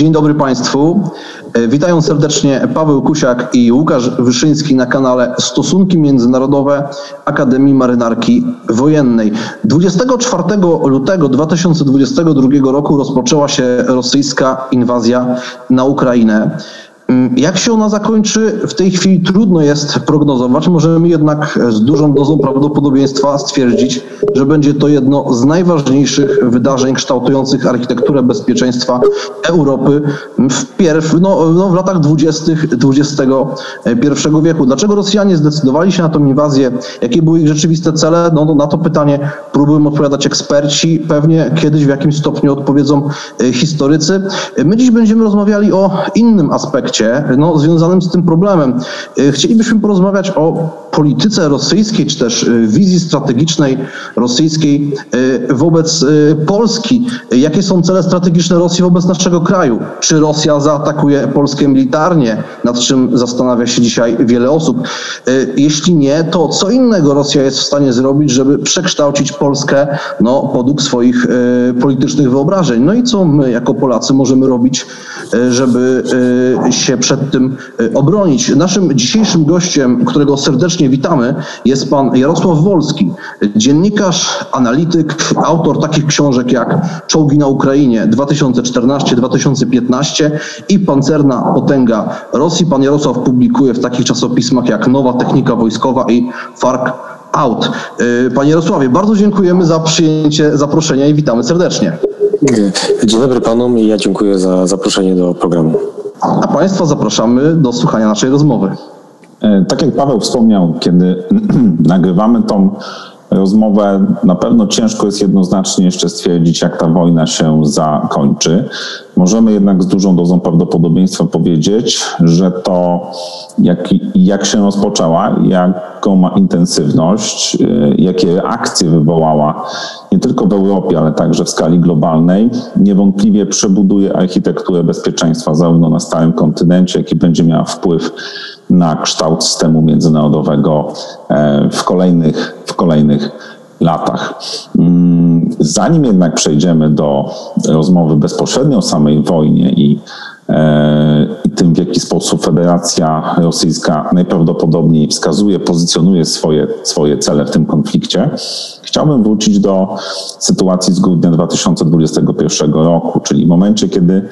Dzień dobry Państwu. E, Witają serdecznie Paweł Kusiak i Łukasz Wyszyński na kanale Stosunki Międzynarodowe Akademii Marynarki Wojennej. 24 lutego 2022 roku rozpoczęła się rosyjska inwazja na Ukrainę. Mm, Jak się ona zakończy, w tej chwili trudno jest prognozować. Możemy jednak z dużą dozą prawdopodobieństwa stwierdzić, że będzie to jedno z najważniejszych wydarzeń kształtujących architekturę bezpieczeństwa Europy w, pierw, no, no, w latach 20. XXI wieku. Dlaczego Rosjanie zdecydowali się na tę inwazję? Jakie były ich rzeczywiste cele? No, no, na to pytanie próbują odpowiadać eksperci. Pewnie kiedyś w jakimś stopniu odpowiedzą e, historycy. My dziś będziemy rozmawiali o innym aspekcie no, związanym z tym problemem. E, Chcielibyśmy porozmawiać o polityce rosyjskiej, czy też e, wizji strategicznej rosyjskiej e, wobec Polski. Jakie są cele strategiczne Rosji wobec naszego kraju? Czy Rosja zaatakuje Polskę militarnie, nad czym zastanawia się dzisiaj wiele osób? Jeśli nie, to co innego Rosja jest w stanie zrobić, żeby przekształcić Polskę no, podług swoich politycznych wyobrażeń? No i co my jako Polacy możemy robić, żeby e, się przed tym e, obronić? Naszym dzisiejszym gościem, którego serdecznie witamy, jest pan Jarosław Wolski, dziennikarz, analityk, autor takich książek jak Czołgi na Ukrainie 2014-2015 i Pancerna Potęga Rosji. Pan Jarosław publikuje w takich czasopismach jak Nowa Technika Wojskowa i Fark Out. E, Panie Jarosławie, bardzo dziękujemy za przyjęcie zaproszenia i witamy serdecznie. Dzień dobry panom i ja dziękuję za zaproszenie do programu. A Państwa zapraszamy do słuchania naszej rozmowy. E, Tak jak Paweł wspomniał, kiedy nagrywamy tą rozmowę, na pewno ciężko jest jednoznacznie jeszcze stwierdzić, jak ta wojna się zakończy. Możemy jednak z dużą dozą prawdopodobieństwa powiedzieć, że to jak, jak się rozpoczęła, jaką ma intensywność, e, jakie reakcje wywołała nie tylko w Europie, ale także w skali globalnej, niewątpliwie przebuduje architekturę bezpieczeństwa zarówno na stałym kontynencie, jak i będzie miała wpływ na kształt systemu międzynarodowego e, w kolejnych, w kolejnych latach. Mm, Zanim jednak przejdziemy do rozmowy bezpośrednio o samej wojnie i, e, i tym, w jaki sposób Federacja Rosyjska najprawdopodobniej wskazuje, pozycjonuje swoje, swoje cele w tym konflikcie, chciałbym wrócić do sytuacji z grudnia 2021 roku, czyli w momencie, kiedy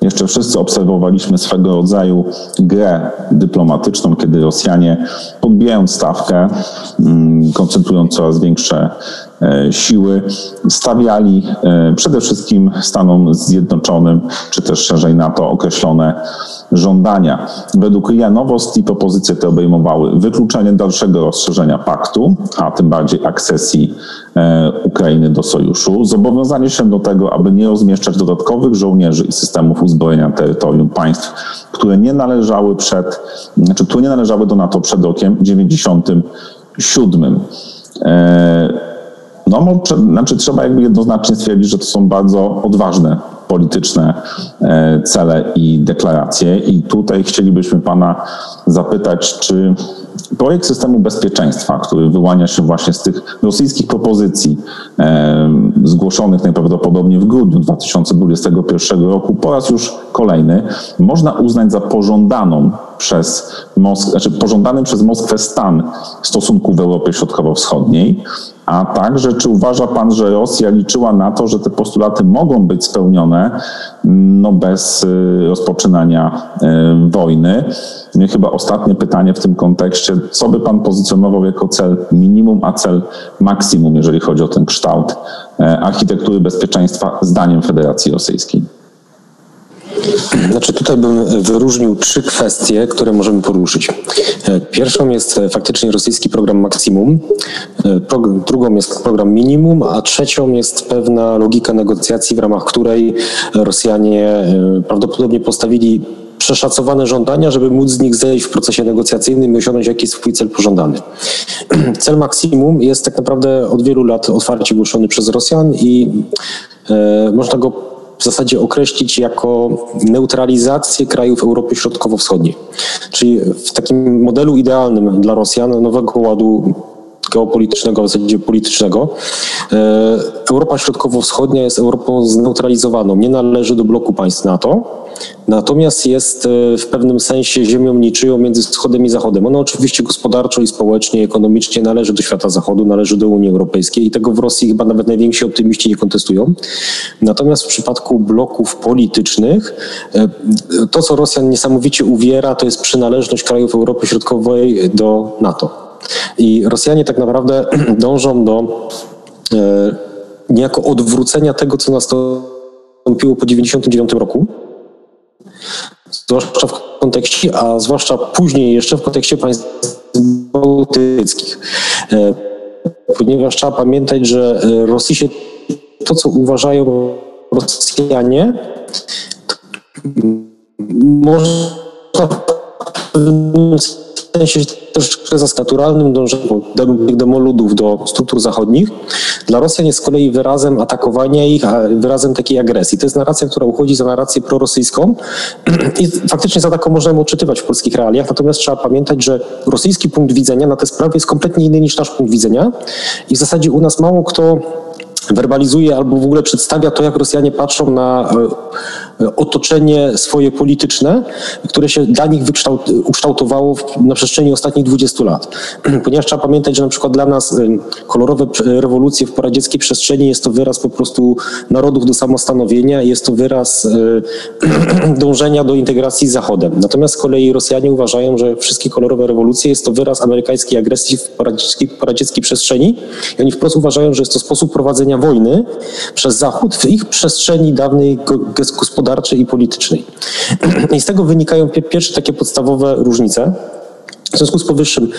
jeszcze wszyscy obserwowaliśmy swego rodzaju grę dyplomatyczną, kiedy Rosjanie podbijając stawkę, mm, koncentrując coraz większe siły, stawiali e, przede wszystkim Stanom Zjednoczonym, czy też szerzej NATO określone żądania. Według RIA Nowosti propozycje te obejmowały wykluczenie dalszego rozszerzenia paktu, a tym bardziej akcesji e, Ukrainy do sojuszu, zobowiązanie się do tego, aby nie rozmieszczać dodatkowych żołnierzy i systemów uzbrojenia terytorium państw, które nie należały przed, znaczy, które nie należały do NATO przed rokiem 97. No, znaczy trzeba jakby jednoznacznie stwierdzić, że to są bardzo odważne polityczne e, cele i deklaracje. I tutaj chcielibyśmy Pana zapytać, czy projekt systemu bezpieczeństwa, który wyłania się właśnie z tych rosyjskich propozycji e, zgłoszonych najprawdopodobniej w grudniu 2021 roku, po raz już kolejny, można uznać za pożądaną przez Mosk- znaczy pożądany przez Moskwę stan stosunków w Europie Środkowo-Wschodniej, a także czy uważa Pan, że Rosja liczyła na to, że te postulaty mogą być spełnione no, bez y, rozpoczynania y, wojny? Chyba ostatnie pytanie w tym kontekście. Co by Pan pozycjonował jako cel minimum, a cel maksimum, jeżeli chodzi o ten kształt e, architektury bezpieczeństwa zdaniem Federacji Rosyjskiej? Znaczy tutaj bym wyróżnił trzy kwestie, które możemy poruszyć. Pierwszą jest e, faktycznie rosyjski program maksimum, e, drugą jest program minimum, a trzecią jest pewna logika negocjacji, w ramach której Rosjanie e, prawdopodobnie postawili przeszacowane żądania, żeby móc z nich zejść w procesie negocjacyjnym i osiągnąć jakiś swój cel pożądany. Cel maksimum jest tak naprawdę od wielu lat otwarcie głoszony przez Rosjan i można go w zasadzie określić jako neutralizację krajów Europy Środkowo-Wschodniej. Czyli w takim modelu idealnym dla Rosjan nowego ładu geopolitycznego, w zasadzie politycznego. E, Europa Środkowo-Wschodnia jest Europą zneutralizowaną, nie należy do bloku państw NATO, natomiast jest e, w pewnym sensie ziemią niczyją między wschodem i zachodem. Ona oczywiście gospodarczo i społecznie, ekonomicznie należy do świata zachodu, należy do Unii Europejskiej i tego w Rosji chyba nawet najwięksi optymiści nie kontestują. Natomiast w przypadku bloków politycznych e, to, co Rosjan niesamowicie uwiera, to jest przynależność krajów Europy Środkowej do NATO. I Rosjanie tak naprawdę dążą do e, niejako odwrócenia tego, co nastąpiło po 1999 roku, zwłaszcza w kontekście, a zwłaszcza później jeszcze w kontekście państw bałtyckich. E, ponieważ trzeba pamiętać, że Rosji to, co uważają Rosjanie, można w pewnym sensie troszeczkę za naturalnym dążeniem tych demoludów do struktur zachodnich, dla Rosjan jest z kolei wyrazem atakowania ich, wyrazem takiej agresji. To jest narracja, która uchodzi za narrację prorosyjską i faktycznie za taką możemy odczytywać w polskich realiach, natomiast trzeba pamiętać, że rosyjski punkt widzenia na te sprawy jest kompletnie inny niż nasz punkt widzenia i w zasadzie u nas mało kto werbalizuje albo w ogóle przedstawia to, jak Rosjanie patrzą na e, otoczenie swoje polityczne, które się dla nich ukształtowało na przestrzeni ostatnich 20 lat. Ponieważ trzeba pamiętać, że na przykład dla nas e, kolorowe rewolucje w poradzieckiej przestrzeni jest to wyraz po prostu narodów do samostanowienia, jest to wyraz e, dążenia do integracji z Zachodem. Natomiast z kolei Rosjanie uważają, że wszystkie kolorowe rewolucje jest to wyraz amerykańskiej agresji w poradzieckiej, poradzieckiej przestrzeni i oni wprost uważają, że jest to sposób prowadzenia prowadzenia wojny przez Zachód w ich przestrzeni dawnej gospodarczej i politycznej. I z tego wynikają pierwsze takie podstawowe różnice. W związku z powyższym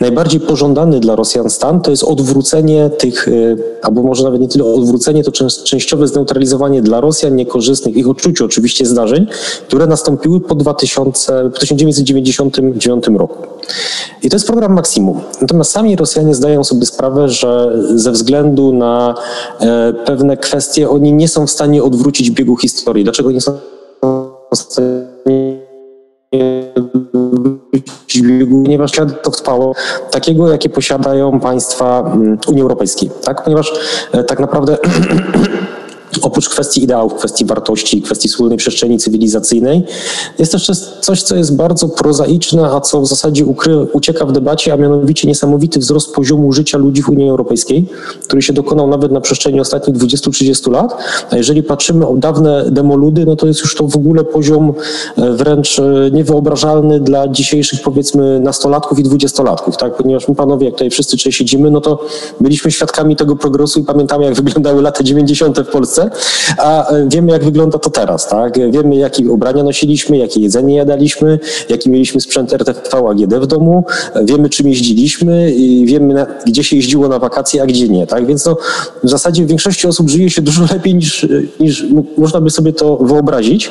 najbardziej pożądany dla Rosjan stan to jest odwrócenie tych, y, albo może nawet nie tyle odwrócenie, to częściowe zneutralizowanie dla Rosjan niekorzystnych, ich odczuciu oczywiście zdarzeń, które nastąpiły po 2000, 1999 roku. I to jest program maksimum. Natomiast sami Rosjanie zdają sobie sprawę, że ze względu na e, pewne kwestie oni nie są w stanie odwrócić biegu historii. Dlaczego nie są w stanie ponieważ to trwało takiego, jakie posiadają państwa mm, Unii Europejskiej, tak? Ponieważ e, tak naprawdę Oprócz kwestii ideałów, kwestii wartości, kwestii wspólnej przestrzeni cywilizacyjnej, jest też coś, co jest bardzo prozaiczne, a co w zasadzie ukry, ucieka w debacie, a mianowicie niesamowity wzrost poziomu życia ludzi w Unii Europejskiej, który się dokonał nawet na przestrzeni ostatnich 20-30 lat. A jeżeli patrzymy o dawne demoludy, no to jest już to w ogóle poziom e, wręcz e, niewyobrażalny dla dzisiejszych powiedzmy nastolatków i dwudziestolatków, tak? Ponieważ my panowie, jak tutaj wszyscy tutaj siedzimy, no to byliśmy świadkami tego progresu i pamiętamy, jak wyglądały lata 90. w Polsce a e, wiemy jak wygląda to teraz, tak? Wiemy jakie ubrania nosiliśmy, jakie jedzenie jadaliśmy, jaki mieliśmy sprzęt RTV AGD w domu, wiemy czym jeździliśmy i wiemy na, gdzie się jeździło na wakacje, a gdzie nie, tak? Więc no, w zasadzie w większości osób żyje się dużo lepiej niż, niż można by sobie to wyobrazić.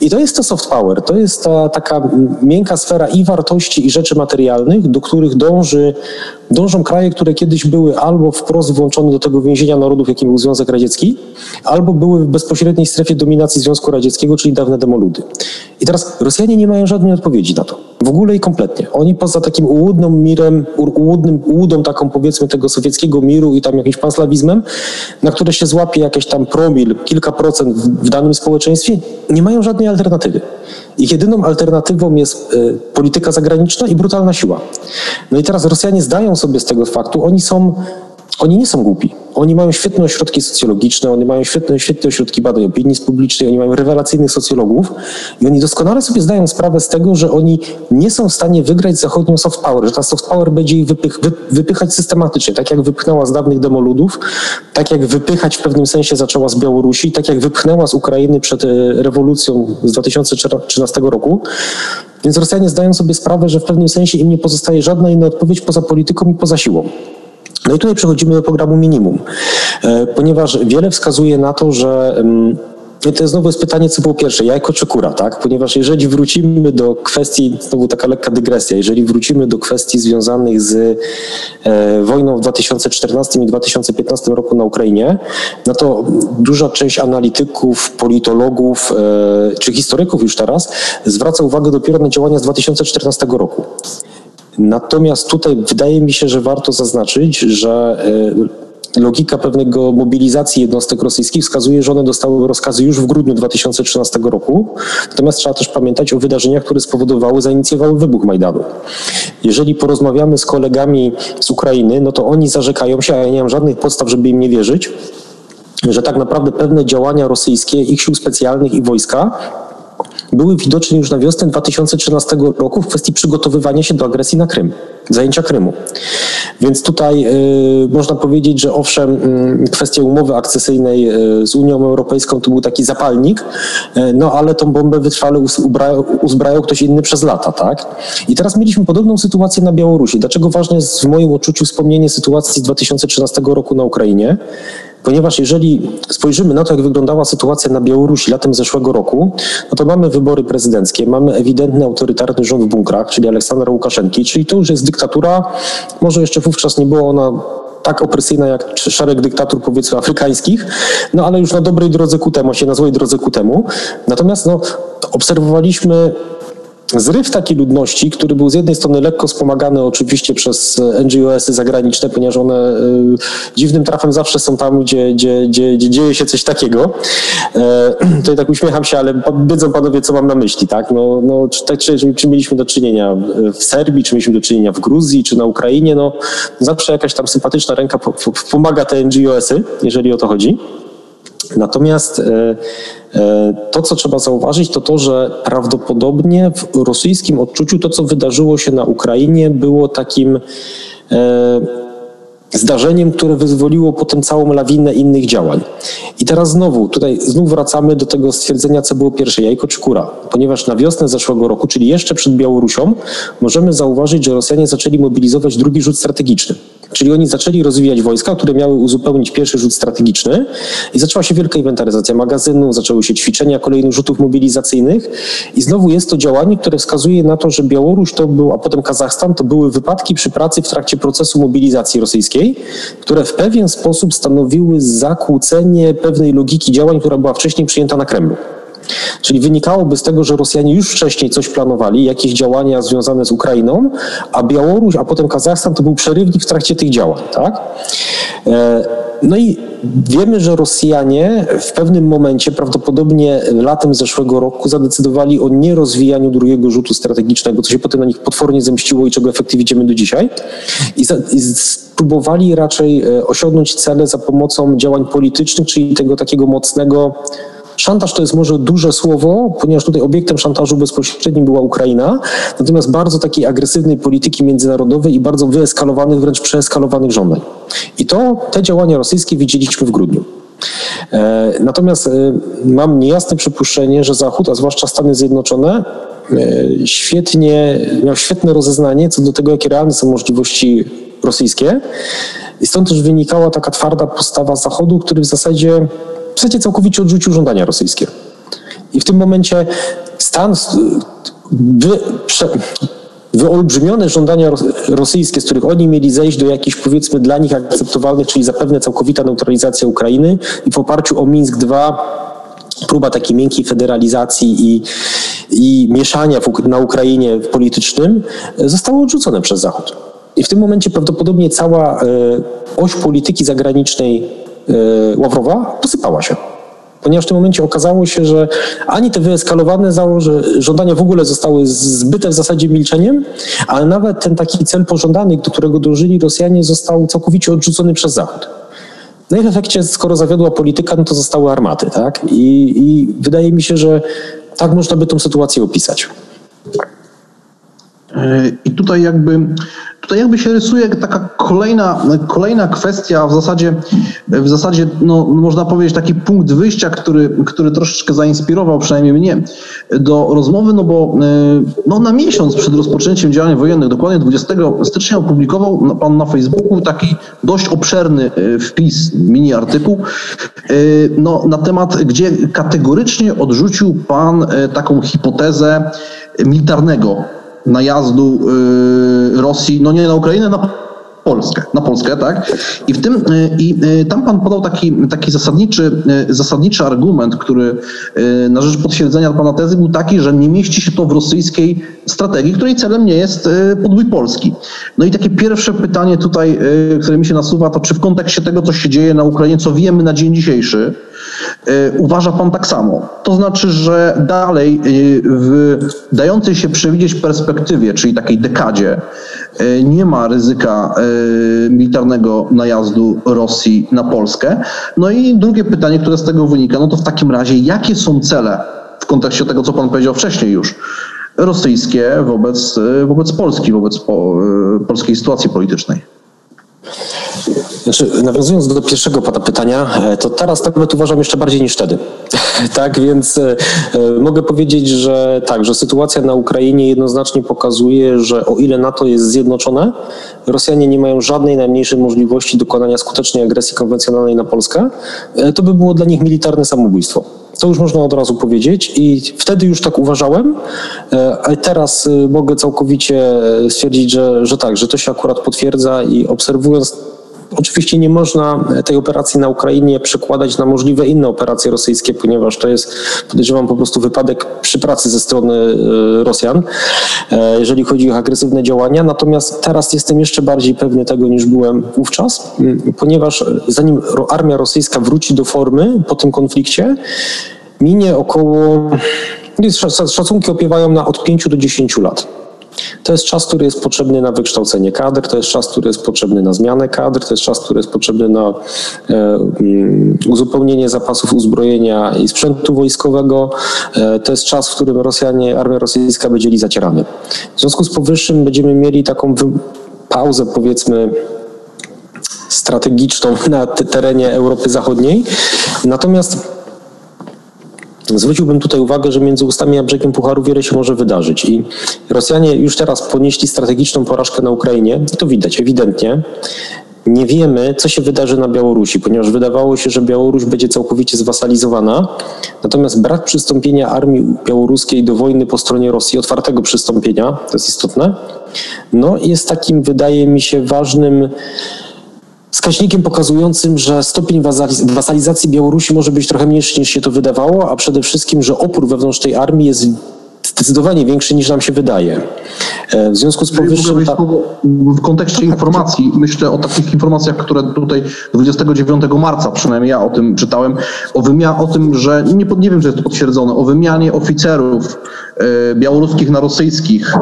I to jest to soft power, to jest ta taka miękka sfera i wartości i rzeczy materialnych, do których dąży dążą kraje, które kiedyś były albo wprost włączone do tego więzienia narodów, jakim był Związek Radziecki, albo były w bezpośredniej strefie dominacji Związku Radzieckiego, czyli dawne demoludy. I teraz Rosjanie nie mają żadnej odpowiedzi na to. W ogóle i kompletnie. Oni poza takim ułudnym mirem, ułudnym, ułudą taką powiedzmy tego sowieckiego miru i tam jakimś panslawizmem, na które się złapie jakieś tam promil, kilka procent w, w danym społeczeństwie, nie mają żadnej alternatywy. Ich jedyną alternatywą jest y, polityka zagraniczna i brutalna siła. No i teraz Rosjanie zdają sobie z tego faktu, oni są oni nie są głupi. Oni mają świetne ośrodki socjologiczne, oni mają świetne, świetne ośrodki badań opinii publicznej, oni mają rewelacyjnych socjologów i oni doskonale sobie zdają sprawę z tego, że oni nie są w stanie wygrać z zachodnią soft power, że ta soft power będzie ich wypych, wy, wypychać systematycznie, tak jak wypchnęła z dawnych demoludów, tak jak wypychać w pewnym sensie zaczęła z Białorusi, tak jak wypchnęła z Ukrainy przed e, rewolucją z 2013 roku. Więc Rosjanie zdają sobie sprawę, że w pewnym sensie im nie pozostaje żadna inna odpowiedź poza polityką i poza siłą. No i tutaj przechodzimy do programu minimum, e, ponieważ wiele wskazuje na to, że mm, to znowu jest pytanie, co było pierwsze, jajko czy kura, tak? Ponieważ jeżeli wrócimy do kwestii, znowu taka lekka dygresja, jeżeli wrócimy do kwestii związanych z e, wojną w 2014 i 2015 roku na Ukrainie, no to duża część analityków, politologów e, czy historyków już teraz zwraca uwagę dopiero na działania z 2014 roku. Natomiast tutaj wydaje mi się, że warto zaznaczyć, że logika pewnego mobilizacji jednostek rosyjskich wskazuje, że one dostały rozkazy już w grudniu 2013 roku. Natomiast trzeba też pamiętać o wydarzeniach, które spowodowały, zainicjowały wybuch Majdanu. Jeżeli porozmawiamy z kolegami z Ukrainy, no to oni zarzekają się, a ja nie mam żadnych podstaw, żeby im nie wierzyć, że tak naprawdę pewne działania rosyjskie, ich sił specjalnych i wojska były widoczne już na wiosnę 2013 roku w kwestii przygotowywania się do agresji na Krym, zajęcia Krymu. Więc tutaj y, można powiedzieć, że owszem, y, kwestia umowy akcesyjnej y, z Unią Europejską to był taki zapalnik, y, no ale tą bombę wytrwale uzbrajał, uzbrajał ktoś inny przez lata, tak? I teraz mieliśmy podobną sytuację na Białorusi. Dlaczego ważne jest w moim odczuciu wspomnienie sytuacji z 2013 roku na Ukrainie? Ponieważ jeżeli spojrzymy na to, jak wyglądała sytuacja na Białorusi latem zeszłego roku, no to mamy wybory prezydenckie, mamy ewidentny autorytarny rząd w bunkrach, czyli Aleksandra Łukaszenki, czyli to już jest dyktatura, może jeszcze wówczas nie była ona tak opresyjna jak szereg dyktatur powiedzmy afrykańskich, no ale już na dobrej drodze ku temu, się na złej drodze ku temu. Natomiast no, obserwowaliśmy zryw takiej ludności, który był z jednej strony lekko wspomagany oczywiście przez NGOsy zagraniczne, ponieważ one y, dziwnym trafem zawsze są tam, gdzie, gdzie, gdzie, gdzie dzieje się coś takiego. E, to tak uśmiecham się, ale wiedzą panowie, co mam na myśli, tak? No, no, czy, tak, czy, czy mieliśmy do czynienia w Serbii, czy mieliśmy do czynienia w Gruzji, czy na Ukrainie, no zawsze jakaś tam sympatyczna ręka pomaga te NGOsy, jeżeli o to chodzi. Natomiast e, e, to, co trzeba zauważyć, to to, że prawdopodobnie w rosyjskim odczuciu to, co wydarzyło się na Ukrainie, było takim e, zdarzeniem, które wyzwoliło potem całą lawinę innych działań. I teraz znowu, tutaj znów wracamy do tego stwierdzenia, co było pierwsze, jajko czy kura. Ponieważ na wiosnę zeszłego roku, czyli jeszcze przed Białorusią, możemy zauważyć, że Rosjanie zaczęli mobilizować drugi rzut strategiczny. Czyli oni zaczęli rozwijać wojska, które miały uzupełnić pierwszy rzut strategiczny i zaczęła się wielka inwentaryzacja magazynu, zaczęły się ćwiczenia kolejnych rzutów mobilizacyjnych i znowu jest to działanie, które wskazuje na to, że Białoruś to był, a potem Kazachstan to były wypadki przy pracy w trakcie procesu mobilizacji rosyjskiej, które w pewien sposób stanowiły zakłócenie pewnej logiki działań, która była wcześniej przyjęta na Kremlu. Czyli wynikałoby z tego, że Rosjanie już wcześniej coś planowali, jakieś działania związane z Ukrainą, a Białoruś, a potem Kazachstan to był przerywnik w trakcie tych działań, tak? E, no i wiemy, że Rosjanie w pewnym momencie, prawdopodobnie latem zeszłego roku, zadecydowali o nierozwijaniu drugiego rzutu strategicznego, co się potem na nich potwornie zemściło i czego efekty widzimy do dzisiaj. I, za, i spróbowali raczej e, osiągnąć cele za pomocą działań politycznych, czyli tego takiego mocnego Szantaż to jest może duże słowo, ponieważ tutaj obiektem szantażu bezpośrednim była Ukraina, natomiast bardzo takiej agresywnej polityki międzynarodowej i bardzo wyeskalowanych, wręcz przeeskalowanych żądań. I to, te działania rosyjskie widzieliśmy w grudniu. E, natomiast e, mam niejasne przypuszczenie, że Zachód, a zwłaszcza Stany Zjednoczone, e, świetnie, miał świetne rozeznanie co do tego, jakie realne są możliwości rosyjskie. I stąd też wynikała taka twarda postawa Zachodu, który w zasadzie w zasadzie całkowicie odrzucił żądania rosyjskie. I w tym momencie stan wy, prze, wyolbrzymione żądania rosyjskie, z których oni mieli zejść do jakichś powiedzmy dla nich akceptowalnych, czyli zapewne całkowita neutralizacja Ukrainy i w oparciu o Mińsk II próba takiej miękkiej federalizacji i, i mieszania w, na Ukrainie w politycznym zostało odrzucone przez Zachód. I w tym momencie prawdopodobnie cała e, oś polityki zagranicznej E, Ławrowa posypała się. Ponieważ w tym momencie okazało się, że ani te wyeskalowane żądania w ogóle zostały zbyte w zasadzie milczeniem, ale nawet ten taki cel pożądany, do którego dążyli Rosjanie, został całkowicie odrzucony przez Zachód. No i w efekcie, skoro zawiodła polityka, no to zostały armaty, tak? I, i wydaje mi się, że tak można by tą sytuację opisać. E, I tutaj jakby Tutaj jakby się rysuje taka kolejna, kolejna kwestia, w zasadzie, w zasadzie no, można powiedzieć taki punkt wyjścia, który, który troszeczkę zainspirował przynajmniej mnie do rozmowy, no bo no, na miesiąc przed rozpoczęciem działań wojennych, dokładnie 20 stycznia opublikował pan na Facebooku taki dość obszerny e, wpis, mini artykuł e, no, na temat, gdzie kategorycznie odrzucił pan e, taką hipotezę militarnego najazdu y, Rosji, no nie na Ukrainę, na Polskę, na Polskę, tak? I w tym, i tam pan podał taki, taki zasadniczy, zasadniczy argument, który na rzecz potwierdzenia pana tezy był taki, że nie mieści się to w rosyjskiej strategii, której celem nie jest podbój Polski. No i takie pierwsze pytanie tutaj, które mi się nasuwa, to czy w kontekście tego, co się dzieje na Ukrainie, co wiemy na dzień dzisiejszy, uważa pan tak samo? To znaczy, że dalej w dającej się przewidzieć perspektywie, czyli takiej dekadzie, E, nie ma ryzyka e, militarnego najazdu Rosji na Polskę. No i drugie pytanie, które z tego wynika, no to w takim razie jakie są cele w kontekście tego, co pan powiedział wcześniej już, rosyjskie wobec, e, wobec Polski, wobec po, polskiej sytuacji politycznej? Znaczy, nawiązując do pierwszego pana pytania, e, to teraz nawet uważam jeszcze bardziej niż wtedy. tak, więc e, e, mogę powiedzieć, że tak, że sytuacja na Ukrainie jednoznacznie pokazuje, że o ile NATO jest zjednoczone, Rosjanie nie mają żadnej najmniejszej możliwości dokonania skutecznej agresji konwencjonalnej na Polskę, to by było dla nich militarne samobójstwo. To już można od razu powiedzieć i wtedy już tak uważałem, a teraz mogę całkowicie stwierdzić, że, że tak, że to się akurat potwierdza i obserwując Oczywiście nie można tej operacji na Ukrainie przekładać na możliwe inne operacje rosyjskie, ponieważ to jest, podejrzewam, po prostu wypadek przy pracy ze strony e, Rosjan, e, jeżeli chodzi o agresywne działania. Natomiast teraz jestem jeszcze bardziej pewny tego niż byłem wówczas, ponieważ zanim armia rosyjska wróci do formy po tym konflikcie, minie około, szacunki opiewają na od 5 do 10 lat. To jest czas, który jest potrzebny na wykształcenie kadr, to jest czas, który jest potrzebny na zmianę kadr, to jest czas, który jest potrzebny na e, mm, uzupełnienie zapasów uzbrojenia i sprzętu wojskowego. E, to jest czas, w którym Rosjanie, armia rosyjska będzie lizać rany. W związku z powyższym będziemy mieli taką pauzę, powiedzmy, strategiczną na terenie Europy Zachodniej. Natomiast Zwróciłbym tutaj uwagę, że między ustami a brzegiem Pucharu wiele się może wydarzyć i Rosjanie już teraz ponieśli strategiczną porażkę na Ukrainie, to widać ewidentnie. Nie wiemy, co się wydarzy na Białorusi, ponieważ wydawało się, że Białoruś będzie całkowicie zwasalizowana. Natomiast brak przystąpienia armii białoruskiej do wojny po stronie Rosji, otwartego przystąpienia, to jest istotne, no jest takim, wydaje mi się, ważnym wskaźnikiem pokazującym, że stopień wasalizacji Białorusi może być trochę mniejszy niż się to wydawało, a przede wszystkim, że opór wewnątrz tej armii jest zdecydowanie większy niż nam się wydaje. E, w związku z powyższym... Ta... W kontekście informacji, myślę o takich informacjach, które tutaj 29 marca, przynajmniej ja o tym czytałem, o, wymia- o tym, że nie, nie wiem, czy jest to potwierdzone, o wymianie oficerów e, białoruskich na rosyjskich e,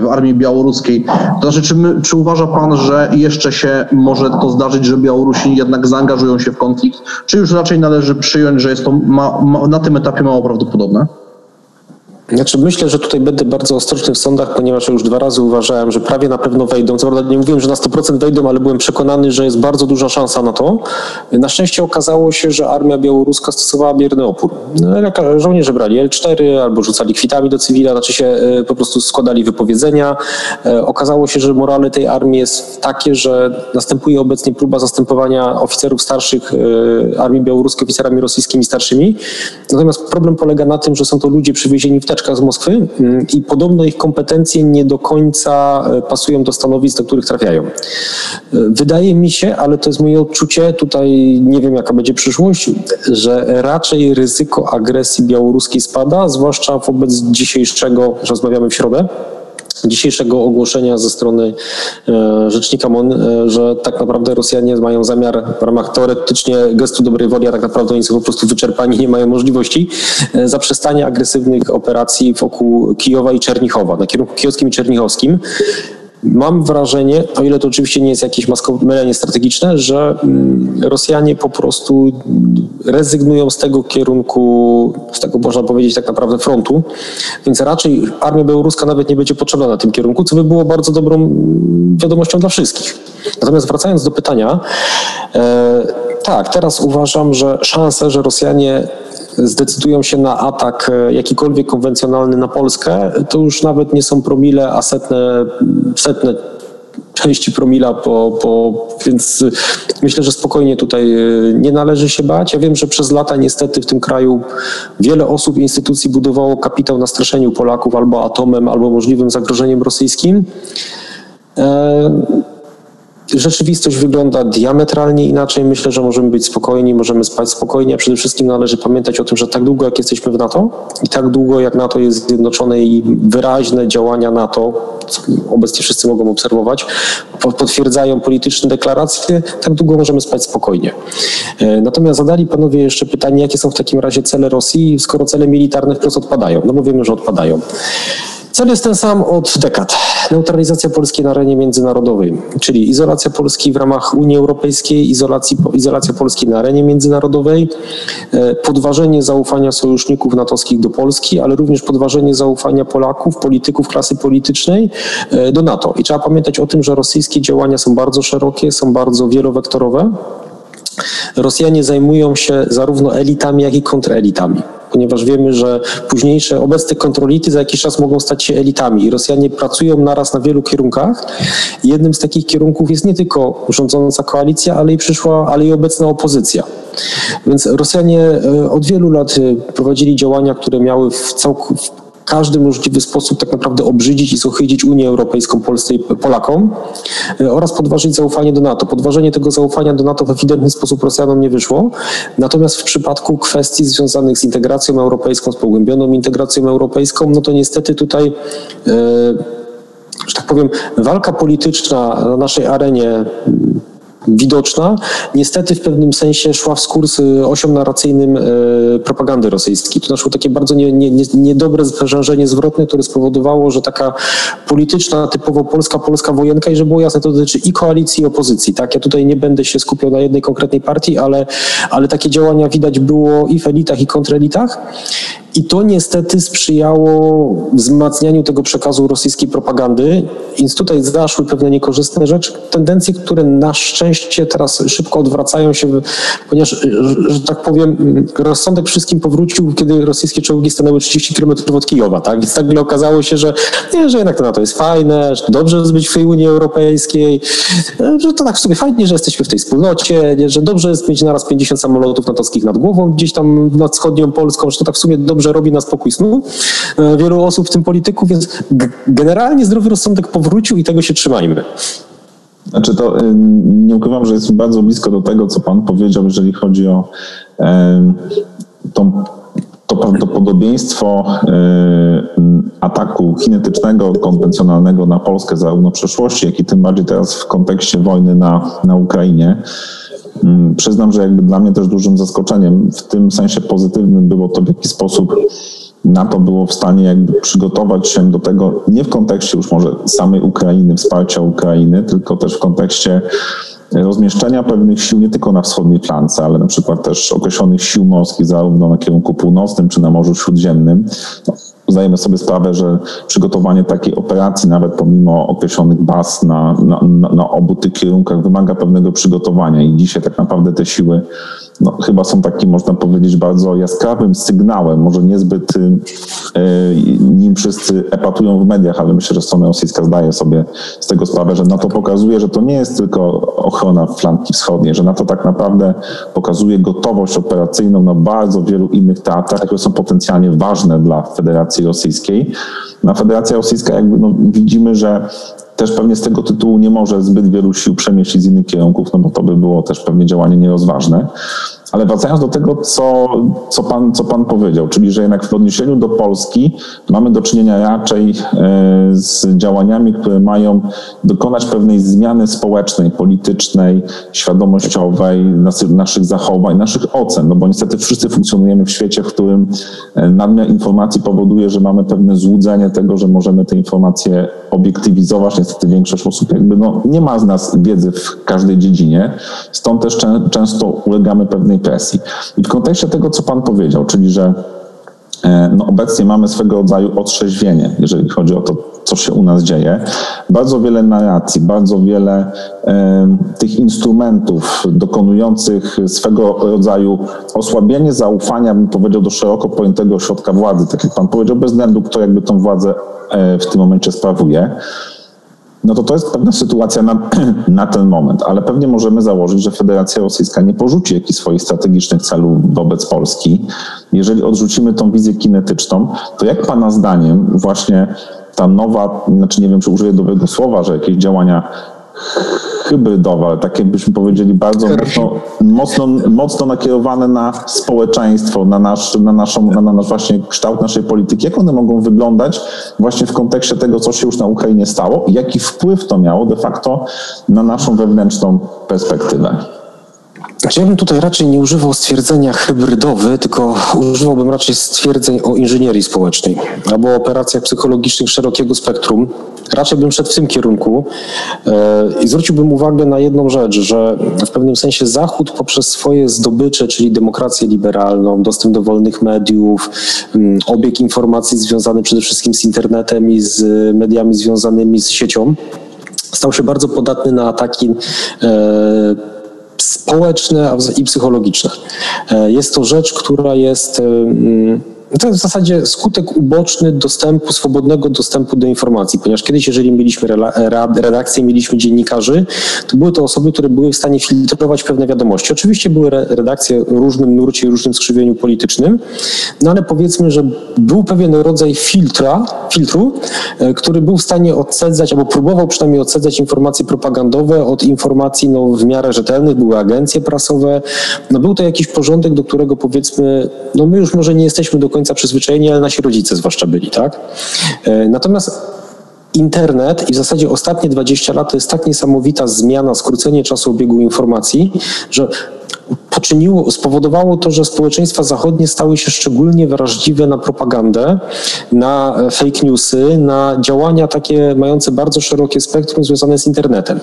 w armii białoruskiej. To znaczy, czy, my, czy uważa pan, że jeszcze się może to zdarzyć, że Białorusini jednak zaangażują się w konflikt, czy już raczej należy przyjąć, że jest to ma, ma, na tym etapie mało prawdopodobne? Znaczy myślę, że tutaj będę bardzo ostrożny w sądach, ponieważ już dwa razy uważałem, że prawie na pewno wejdą. Co prawda nie mówiłem, że na 100% wejdą, ale byłem przekonany, że jest bardzo duża szansa na to. Na szczęście okazało się, że armia białoruska stosowała bierny opór. No, żołnierze brali L4 albo rzucali kwitami do cywila, znaczy się e, po prostu składali wypowiedzenia. E, okazało się, że morale tej armii jest takie, że następuje obecnie próba zastępowania oficerów starszych e, armii białoruskiej oficerami rosyjskimi starszymi. Natomiast problem polega na tym, że są to ludzie przywiezieni w z Moskwy mm, i podobno ich kompetencje nie do końca e, pasują do stanowisk, do których trafiają. E, wydaje mi się, ale to jest moje odczucie, tutaj nie wiem jaka będzie przyszłość, że raczej ryzyko agresji białoruskiej spada, zwłaszcza wobec dzisiejszego, rozmawiamy w środę, dzisiejszego ogłoszenia ze strony e, rzecznika MON, e, że tak naprawdę Rosjanie mają zamiar w ramach teoretycznie gestu dobrej woli, a tak naprawdę oni są po prostu wyczerpani, nie mają możliwości e, zaprzestania agresywnych operacji wokół Kijowa i Czernichowa, na kierunku kijowskim i czernichowskim. Mam wrażenie, o ile to oczywiście nie jest jakieś mylenie strategiczne, że mm, Rosjanie po prostu rezygnują z tego kierunku, z tego można powiedzieć tak naprawdę frontu, więc raczej armia białoruska nawet nie będzie potrzebna na tym kierunku, co by było bardzo dobrą mm, wiadomością dla wszystkich. Natomiast wracając do pytania, e, tak, teraz uważam, że szanse, że Rosjanie zdecydują się na atak e, jakikolwiek konwencjonalny na Polskę, to już nawet nie są promile, a setne, setne części promila, po, po, więc myślę, że spokojnie tutaj e, nie należy się bać. Ja wiem, że przez lata niestety w tym kraju wiele osób i instytucji budowało kapitał na straszeniu Polaków albo atomem, albo możliwym zagrożeniem rosyjskim. Rzeczywistość wygląda diametralnie inaczej. Myślę, że możemy być spokojni, możemy spać spokojnie, przede wszystkim należy pamiętać o tym, że tak długo jak jesteśmy w NATO i tak długo jak NATO jest zjednoczone i wyraźne działania NATO, co obecnie wszyscy mogą obserwować, potwierdzają polityczne deklaracje, tak długo możemy spać spokojnie. E, natomiast zadali panowie jeszcze pytanie, jakie są w takim razie cele Rosji, skoro cele militarne wprost odpadają? No bo wiemy, że odpadają. Cel jest ten sam od dekad. Neutralizacja Polski na arenie międzynarodowej, czyli izolacja Polski w ramach Unii Europejskiej, izolacji, izolacja Polski na arenie międzynarodowej, e, podważenie zaufania sojuszników natowskich do Polski, ale również podważenie zaufania Polaków, polityków klasy politycznej e, do NATO. I trzeba pamiętać o tym, że rosyjskie działania są bardzo szerokie, są bardzo wielowektorowe. Rosjanie zajmują się zarówno elitami, jak i kontrelitami ponieważ wiemy, że późniejsze obecne kontrolity za jakiś czas mogą stać się elitami Rosjanie pracują naraz na wielu kierunkach. Jednym z takich kierunków jest nie tylko rządząca koalicja, ale i przyszła, ale i obecna opozycja. Więc Rosjanie e, od wielu lat e, prowadzili działania, które miały w całku, każdy możliwy sposób tak naprawdę obrzydzić i zohydzić Unię Europejską Polsce i Polakom e, oraz podważyć zaufanie do NATO. Podważenie tego zaufania do NATO w ewidentny sposób Rosjanom nie wyszło. Natomiast w przypadku kwestii związanych z integracją europejską, z pogłębioną integracją europejską, no to niestety tutaj e, że tak powiem, walka polityczna na naszej arenie widoczna, niestety w pewnym sensie szła w skurs osią narracyjnym e, propagandy rosyjskiej. To naszło takie bardzo nie, nie, niedobre sprzężenie zwrotne, które spowodowało, że taka polityczna, typowo polska, polska wojenka i że było jasne, to dotyczy i koalicji, i opozycji. Tak? Ja tutaj nie będę się skupiał na jednej konkretnej partii, ale, ale takie działania widać było i w elitach, i kontrelitach. I to niestety sprzyjało wzmacnianiu tego przekazu rosyjskiej propagandy, więc tutaj zaszły pewne niekorzystne rzeczy, tendencje, które na szczęście teraz szybko odwracają się, ponieważ, że tak powiem, rozsądek wszystkim powrócił, kiedy rosyjskie czołgi stanęły 30 km od Kijowa, tak? Więc nagle okazało się, że nie, że jednak to NATO jest fajne, że dobrze jest być w tej Unii Europejskiej, że to tak w sobie fajnie, że jesteśmy w tej wspólnocie, że dobrze jest mieć naraz 50 samolotów natowskich nad głową gdzieś tam nad wschodnią Polską, że to tak w sumie dobrze robi na spokój snu e, wielu osób, w tym polityków, więc generalnie zdrowy rozsądek powrócił i tego się trzymajmy. Znaczy to y, nie ukrywam, że jest bardzo blisko do tego, co Pan powiedział, jeżeli chodzi o tą, to prawdopodobieństwo y, ataku kinetycznego, konwencjonalnego na Polskę zarówno w przeszłości, jak i tym bardziej teraz w kontekście wojny na, na Ukrainie. Mm, przyznam, że jakby dla mnie też dużym zaskoczeniem, w tym sensie pozytywnym było to, w jaki sposób NATO było w stanie jakby przygotować się do tego, nie w kontekście już może samej Ukrainy, wsparcia Ukrainy, tylko też w kontekście rozmieszczenia pewnych sił nie tylko na wschodniej flance, ale na przykład też określonych sił morskich zarówno na kierunku północnym czy na Morzu Śródziemnym. No, zdajemy sobie sprawę, że przygotowanie takiej operacji, nawet pomimo określonych baz na, na, na obu tych kierunkach, wymaga pewnego przygotowania i dzisiaj tak naprawdę te siły no, chyba są takim, można powiedzieć, bardzo jaskrawym sygnałem, może niezbyt y, nim wszyscy epatują w mediach, ale myślę, że strona rosyjska zdaje sobie z tego sprawę, że NATO pokazuje, że to nie jest tylko ochrona flanki wschodniej, że NATO tak naprawdę pokazuje gotowość operacyjną na bardzo wielu innych teatrach, które są potencjalnie ważne dla Federacji Rosyjskiej. Na Federacja Rosyjska jakby no, widzimy, że też pewnie z tego tytułu nie może zbyt wielu sił przemieścić z innych kierunków, no bo to by było też pewnie działanie nierozważne. Ale wracając do tego, co, co, pan, co pan powiedział, czyli że jednak w odniesieniu do Polski mamy do czynienia raczej e, z działaniami, które mają dokonać pewnej zmiany społecznej, politycznej, świadomościowej, naszych zachowań, naszych ocen, no bo niestety wszyscy funkcjonujemy w świecie, w którym e, nadmiar informacji powoduje, że mamy pewne złudzenie tego, że możemy te informacje obiektywizować. Niestety większość osób jakby no, nie ma z nas wiedzy w każdej dziedzinie, stąd też często ulegamy pewnej presji. I w kontekście tego, co Pan powiedział, czyli że e, no obecnie mamy swego rodzaju otrzeźwienie, jeżeli chodzi o to, co się u nas dzieje. Bardzo wiele narracji, bardzo wiele e, tych instrumentów dokonujących swego rodzaju osłabienie zaufania, bym powiedział, do szeroko pojętego ośrodka władzy, tak jak pan powiedział, bez względu kto jakby tą władzę e, w tym momencie sprawuje no to to jest pewna sytuacja na, na ten moment, ale pewnie możemy założyć, że Federacja Rosyjska nie porzuci jakichś swoich strategicznych celów wobec Polski. Jeżeli odrzucimy tą wizję kinetyczną, to jak Pana zdaniem właśnie ta nowa, znaczy nie wiem, czy użyję dobrego słowa, że jakieś działania hybrydowe, ale takie byśmy powiedzieli bardzo mocno, mocno, mocno nakierowane na społeczeństwo, na nasz, na, naszą, na nasz właśnie kształt naszej polityki. Jak one mogą wyglądać właśnie w kontekście tego, co się już na Ukrainie stało i jaki wpływ to miało de facto na naszą wewnętrzną perspektywę? Ja bym tutaj raczej nie używał stwierdzenia hybrydowy, tylko używałbym raczej stwierdzeń o inżynierii społecznej albo operacjach psychologicznych szerokiego spektrum. Raczej bym szedł w tym kierunku e, i zwróciłbym uwagę na jedną rzecz, że w pewnym sensie Zachód poprzez swoje zdobycze, czyli demokrację liberalną, dostęp do wolnych mediów, obieg informacji związany przede wszystkim z internetem i z mediami związanymi z siecią, stał się bardzo podatny na ataki e, społeczne i psychologiczne. E, jest to rzecz, która jest to jest w zasadzie skutek uboczny dostępu, swobodnego dostępu do informacji, ponieważ kiedyś, jeżeli mieliśmy redakcję, mieliśmy dziennikarzy, to były to osoby, które były w stanie filtrować pewne wiadomości. Oczywiście były redakcje o różnym nurcie i różnym skrzywieniu politycznym, no ale powiedzmy, że był pewien rodzaj filtra, filtru, e, który był w stanie odsedzać, albo próbował przynajmniej odsedzać informacje propagandowe od informacji no, w miarę rzetelnych, były agencje prasowe, no był to jakiś porządek, do którego powiedzmy, no my już może nie jesteśmy do końca końca przyzwyczajeni, ale nasi rodzice zwłaszcza byli, tak? E, natomiast internet i w zasadzie ostatnie 20 lat to jest tak niesamowita zmiana, skrócenie czasu obiegu informacji, że poczyniło, spowodowało to, że społeczeństwa zachodnie stały się szczególnie wrażliwe na propagandę, na e, fake newsy, na działania takie mające bardzo szerokie spektrum związane z internetem.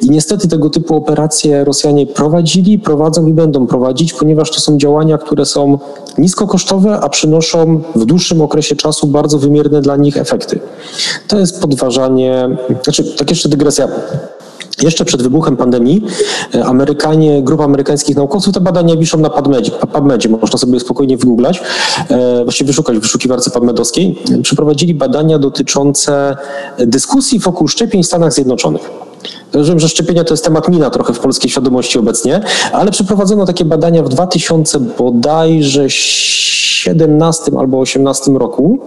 I niestety tego typu operacje Rosjanie prowadzili, prowadzą i będą prowadzić, ponieważ to są działania, które są niskokosztowe, a przynoszą w dłuższym okresie czasu bardzo wymierne dla nich efekty. To jest podważanie, znaczy tak jeszcze dygresja, jeszcze przed wybuchem pandemii e, Amerykanie, grupa amerykańskich naukowców te badania wiszą na PubMedzie, PubMedzie można sobie spokojnie wygooglać, e, właściwie wyszukać w wyszukiwarce PubMedowskiej. Przeprowadzili badania dotyczące dyskusji wokół szczepień w Stanach Zjednoczonych. Rozumiem, że szczepienia to jest temat mina trochę w polskiej świadomości obecnie, ale przeprowadzono takie badania w 2000 bodajże 17 albo 18 roku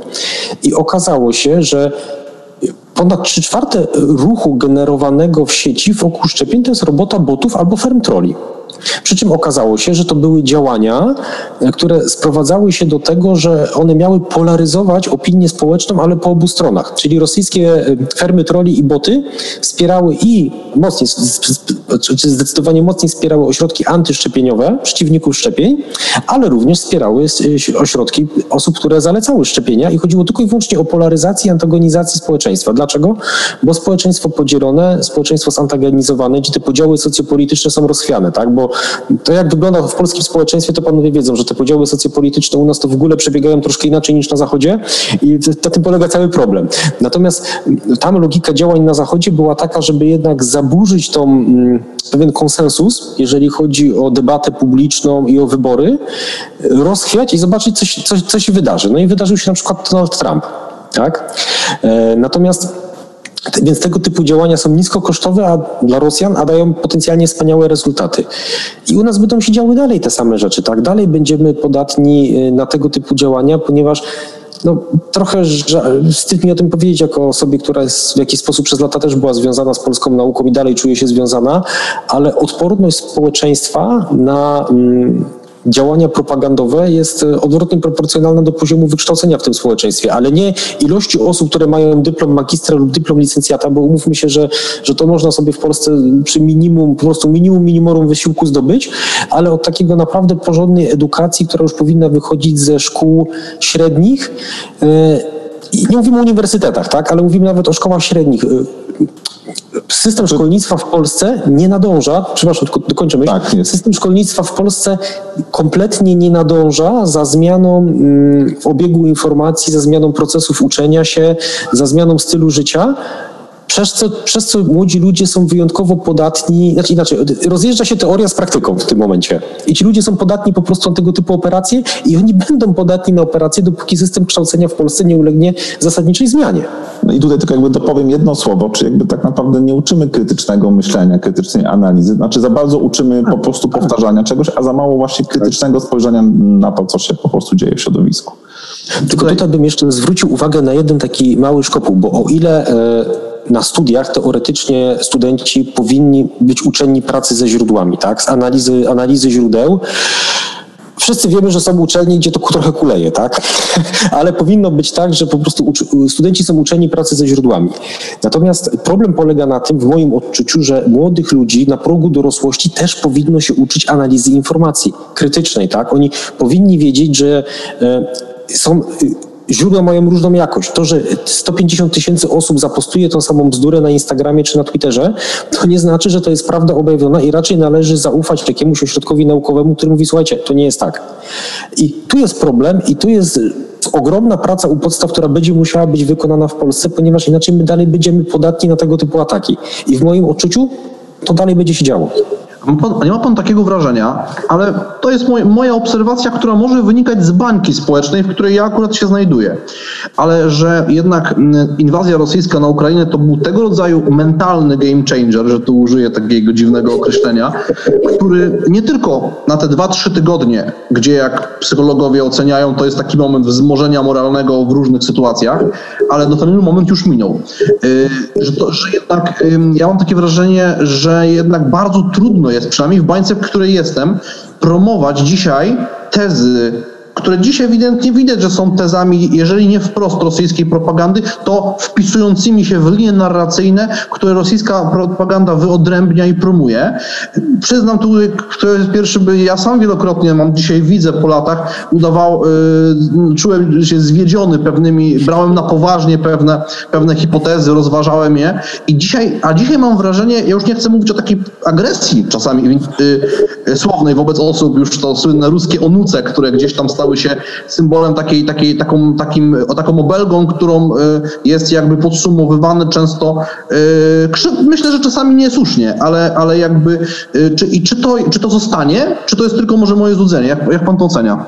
i okazało się, że ponad 3 czwarte ruchu generowanego w sieci wokół szczepień to jest robota botów albo ferm troli. Przy czym okazało się, że to były działania, e, które sprowadzały się do tego, że one miały polaryzować opinię społeczną, ale po obu stronach. Czyli rosyjskie e, fermy troli i boty wspierały i mocniej, zdecydowanie mocniej wspierały ośrodki antyszczepieniowe, przeciwników szczepień, ale również wspierały e, ośrodki osób, które zalecały szczepienia i chodziło tylko i wyłącznie o polaryzację i antagonizację społeczeństwa. Dlaczego? Bo społeczeństwo podzielone, społeczeństwo zantagonizowane, gdzie te podziały socjopolityczne są rozchwiane, tak? Bo to jak wygląda w polskim społeczeństwie, to panowie wiedzą, że te podziały socjopolityczne u nas to w ogóle przebiegają troszkę inaczej niż na Zachodzie i na tym polega cały problem. Natomiast tam logika działań na Zachodzie była taka, żeby jednak zaburzyć tą mm, pewien konsensus, jeżeli chodzi o debatę publiczną i o wybory, rozchwiać i zobaczyć, co się, co, co się wydarzy. No i wydarzył się na przykład Donald Trump. Tak? E, natomiast więc tego typu działania są niskokosztowe a dla Rosjan, a dają potencjalnie wspaniałe rezultaty. I u nas będą się działy dalej te same rzeczy, tak? Dalej będziemy podatni y, na tego typu działania, ponieważ no, trochę wstyd mi o tym powiedzieć, jako osobie, która jest w jakiś sposób przez lata też była związana z polską nauką i dalej czuje się związana, ale odporność społeczeństwa na. Działania propagandowe jest e, odwrotnie proporcjonalna do poziomu wykształcenia w tym społeczeństwie, ale nie ilości osób, które mają dyplom magistra lub dyplom licencjata, bo umówmy się, że, że to można sobie w Polsce przy minimum, po prostu minimum minimorum wysiłku zdobyć, ale od takiego naprawdę porządnej edukacji, która już powinna wychodzić ze szkół średnich, e, nie mówimy o uniwersytetach, tak, ale mówimy nawet o szkołach średnich. E, system szkolnictwa w Polsce nie nadąża, przepraszam, dokończę myśl. Tak, system szkolnictwa w Polsce kompletnie nie nadąża za zmianą mm, w obiegu informacji, za zmianą procesów uczenia się, za zmianą stylu życia przez co, przez co młodzi ludzie są wyjątkowo podatni, znaczy inaczej, rozjeżdża się teoria z praktyką w tym momencie. I ci ludzie są podatni po prostu na tego typu operacje i oni będą podatni na operacje, dopóki system kształcenia w Polsce nie ulegnie zasadniczej zmianie. No i tutaj tylko jakby dopowiem jedno słowo, czy jakby tak naprawdę nie uczymy krytycznego myślenia, krytycznej analizy, znaczy za bardzo uczymy po prostu powtarzania czegoś, a za mało właśnie krytycznego spojrzenia na to, co się po prostu dzieje w środowisku. Tylko tutaj bym jeszcze zwrócił uwagę na jeden taki mały szkopuł, bo o ile e, na studiach teoretycznie studenci powinni być uczeni pracy ze źródłami, tak? Z analizy, analizy źródeł wszyscy wiemy, że są uczelnie, gdzie to trochę kuleje, tak? Ale powinno być tak, że po prostu studenci są uczeni pracy ze źródłami. Natomiast problem polega na tym, w moim odczuciu, że młodych ludzi na progu dorosłości też powinno się uczyć analizy informacji krytycznej, tak? Oni powinni wiedzieć, że e, są źródła mają różną jakość. To, że 150 tysięcy osób zapostuje tą samą bzdurę na Instagramie czy na Twitterze, to nie znaczy, że to jest prawda objawiona i raczej należy zaufać jakiemuś ośrodkowi naukowemu, który mówi, słuchajcie, to nie jest tak. I tu jest problem i tu jest ogromna praca u podstaw, która będzie musiała być wykonana w Polsce, ponieważ inaczej my dalej będziemy podatni na tego typu ataki. I w moim odczuciu to dalej będzie się działo. Nie ma pan takiego wrażenia, ale to jest moja obserwacja, która może wynikać z bańki społecznej, w której ja akurat się znajduję. Ale że jednak mm, inwazja rosyjska na Ukrainę to był tego rodzaju mentalny game changer, że tu użyję takiego dziwnego określenia, który nie tylko na te 2-3 tygodnie, gdzie jak psychologowie oceniają, to jest taki moment wzmożenia moralnego w różnych sytuacjach, ale no ten moment już minął. Y, że, to, że jednak ja mam takie wrażenie, że jednak bardzo trudno jest, przynajmniej w bańce, w której jestem, promować dzisiaj tezy które dziś ewidentnie widać, że są tezami, jeżeli nie wprost rosyjskiej propagandy, to wpisującymi się w linie narracyjne, które rosyjska propaganda wyodrębnia i promuje. Przyznam tu, kto jest pierwszy, by ja sam wielokrotnie mam dzisiaj widzę po latach, udawał, yy, czułem się zwiedziony pewnymi, brałem na poważnie pewne, pewne hipotezy, rozważałem je i dzisiaj, a dzisiaj mam wrażenie, ja już nie chcę mówić o takiej agresji czasami yy, słownej wobec osób, już to słynne ruskie onuce, które gdzieś tam stały stały się symbolem takiej, takiej, taką, takim, taką obelgą, którą y, jest jakby podsumowywane często, y, myślę, że czasami niesłusznie, ale, ale jakby, y, czy, i czy to, czy to zostanie, czy to jest tylko może moje złudzenie? Jak, jak pan to ocenia?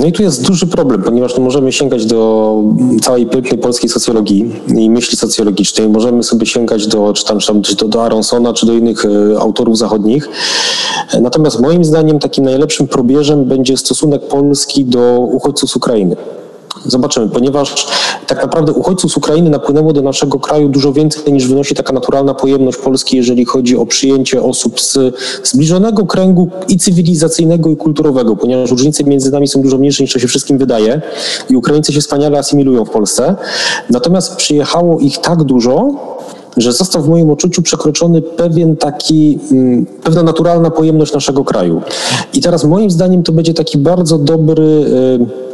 No i tu jest duży problem, ponieważ no możemy sięgać do całej pięknej polskiej socjologii i myśli socjologicznej. Możemy sobie sięgać do, czy tam, czy tam do, do Aronsona, czy do innych e, autorów zachodnich. Natomiast moim zdaniem takim najlepszym probierzem będzie stosunek Polski do uchodźców z Ukrainy. Zobaczymy, ponieważ tak naprawdę uchodźców z Ukrainy napłynęło do naszego kraju dużo więcej niż wynosi taka naturalna pojemność Polski, jeżeli chodzi o przyjęcie osób z zbliżonego kręgu i cywilizacyjnego, i kulturowego, ponieważ różnice między nami są dużo mniejsze niż to się wszystkim wydaje i Ukraińcy się wspaniale asymilują w Polsce. Natomiast przyjechało ich tak dużo, że został w moim odczuciu przekroczony pewien taki, mm, pewna naturalna pojemność naszego kraju. I teraz moim zdaniem to będzie taki bardzo dobry y,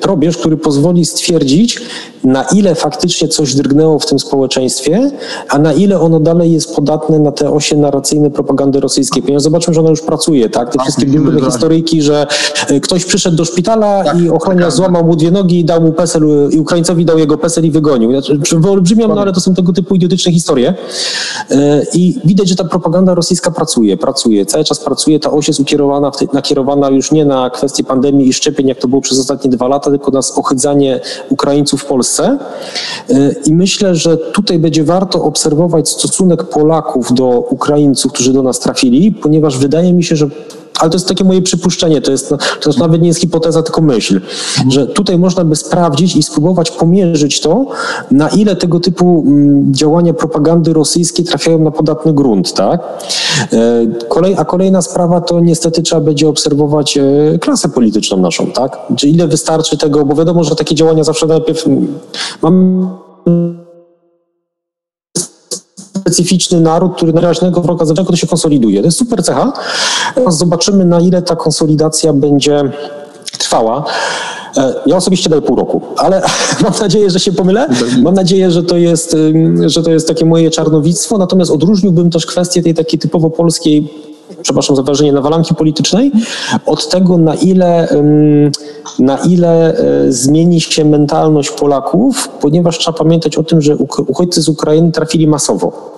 probierz, który pozwoli stwierdzić, na ile faktycznie coś drgnęło w tym społeczeństwie, a na ile ono dalej jest podatne na te osie narracyjne propagandy rosyjskiej. Ponieważ zobaczmy, że ona już pracuje, tak? Te wszystkie biegłe historyjki, że y, ktoś przyszedł do szpitala tak, i ochroniarz tak, złamał mu dwie nogi i dał mu pesel, i Ukraińcowi dał jego pesel i wygonił. Znaczy, wyolbrzymiam, no ale to są tego typu idiotyczne historie. I widać, że ta propaganda rosyjska pracuje, pracuje, cały czas pracuje. Ta oś jest ukierowana, nakierowana już nie na kwestie pandemii i szczepień, jak to było przez ostatnie dwa lata, tylko na ochydzanie Ukraińców w Polsce. I myślę, że tutaj będzie warto obserwować stosunek Polaków do Ukraińców, którzy do nas trafili, ponieważ wydaje mi się, że ale to jest takie moje przypuszczenie, to jest, to nawet nie jest hipoteza, tylko myśl, że tutaj można by sprawdzić i spróbować pomierzyć to, na ile tego typu mm, działania propagandy rosyjskiej trafiają na podatny grunt, tak? E, kolej, a kolejna sprawa to niestety trzeba będzie obserwować e, klasę polityczną naszą, tak? Czy ile wystarczy tego, bo wiadomo, że takie działania zawsze najpierw mm, mam specyficzny naród, który na raźnego wroga zawsze to się konsoliduje. To jest super cecha. Zobaczymy, na ile ta konsolidacja będzie trwała. E, ja osobiście daję pół roku, ale mam nadzieję, że się pomylę. Mam nadzieję, że to jest, że to jest takie moje czarnowictwo. Natomiast odróżniłbym też kwestię tej takiej typowo polskiej przepraszam za wrażenie, nawalanki politycznej, od tego, na ile, na ile e, zmieni się mentalność Polaków, ponieważ trzeba pamiętać o tym, że uchodźcy z Ukrainy trafili masowo.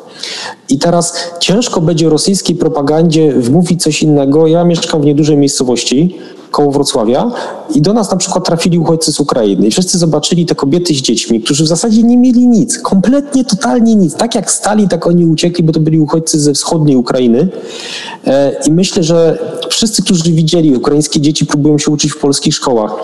I teraz ciężko będzie rosyjskiej propagandzie wmówić coś innego. Ja mieszkam w niedużej miejscowości, koło Wrocławia i do nas na przykład trafili uchodźcy z Ukrainy i wszyscy zobaczyli te kobiety z dziećmi, którzy w zasadzie nie mieli nic, kompletnie, totalnie nic. Tak jak stali, tak oni uciekli, bo to byli uchodźcy ze wschodniej Ukrainy e, i myślę, że wszyscy, którzy widzieli, ukraińskie dzieci próbują się uczyć w polskich szkołach.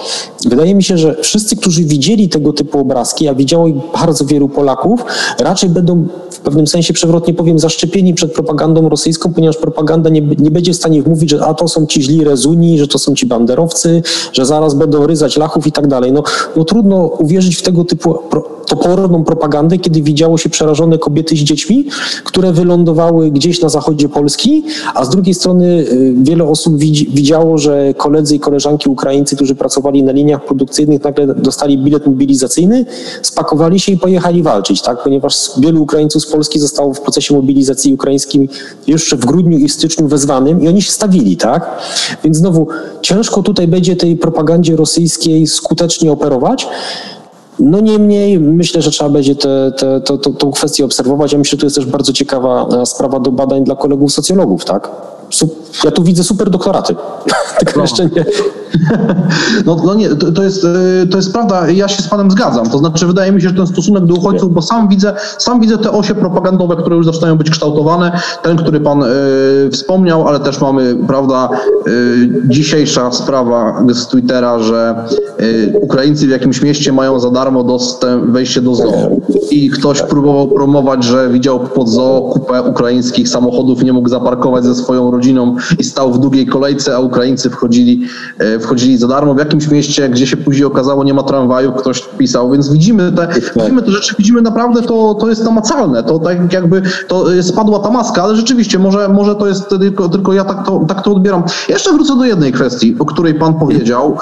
Wydaje mi się, że wszyscy, którzy widzieli tego typu obrazki, a widziało ich bardzo wielu Polaków, raczej będą w pewnym sensie przewrotnie powiem zaszczepieni przed propagandą rosyjską, ponieważ propaganda nie, nie będzie w stanie mówić, że a to są ci źli rezuni, że to są ci banderowcy, że zaraz będą ryzać lachów i tak dalej. No, no trudno uwierzyć w tego typu toporną propagandę, kiedy widziało się przerażone kobiety z dziećmi, które wylądowały gdzieś na zachodzie Polski, a z drugiej strony y, wiele osób widzi, widziało, że koledzy i koleżanki Ukraińcy, którzy pracowali na liniach produkcyjnych, nagle dostali bilet mobilizacyjny, spakowali się i pojechali walczyć, tak? ponieważ wielu Ukraińców z Polski zostało w procesie mobilizacji ukraińskim jeszcze w grudniu i w styczniu wezwanym i oni się stawili. tak? Więc znowu ciężko tutaj będzie tej propagandzie rosyjskiej skutecznie operować, no niemniej myślę, że trzeba będzie te, te, kwestię obserwować. Ja myślę, że to jest też bardzo ciekawa e, sprawa do badań dla kolegów socjologów, tak? Ja tu widzę super doktoraty. Tylko no. jeszcze nie. No, no nie, to, to, jest, e, to jest prawda, ja się z panem zgadzam. To znaczy, wydaje mi się, że ten stosunek do uchodźców, bo sam widzę, sam widzę te osie propagandowe, które już zaczynają być kształtowane. Ten, który pan y, wspomniał, ale też mamy, prawda, y, dzisiejsza sprawa z Twittera, że y, Ukraińcy w jakimś mieście mają za darmo dostęp, wejście do zoo. I ktoś próbował promować, że widział pod zoo kupę ukraińskich samochodów, nie mógł zaparkować ze swoją rodziną i stał w długiej kolejce, a Ukraińcy wchodzili, e, wchodzili za darmo. W jakimś mieście, gdzie się później okazało, nie ma tramwaju, ktoś pisał, więc widzimy te, widzimy te rzeczy, widzimy naprawdę to, to jest namacalne, to tak jakby to spadła ta maska, ale rzeczywiście może, może to jest tylko, tylko ja tak to, tak to odbieram. Jeszcze wrócę do jednej kwestii, o której pan powiedział.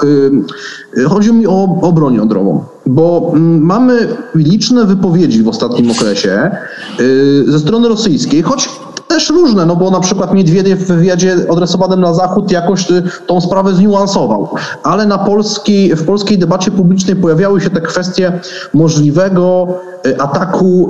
Chodzi mi o, o broń jądrową, bo mm, mamy liczne wypowiedzi w ostatnim okresie y, ze strony rosyjskiej, choć też różne, no bo na przykład Miedwiediew w wywiadzie adresowanym na Zachód jakoś y, tą sprawę zniuansował, ale na polski, w polskiej debacie publicznej pojawiały się te kwestie możliwego y, ataku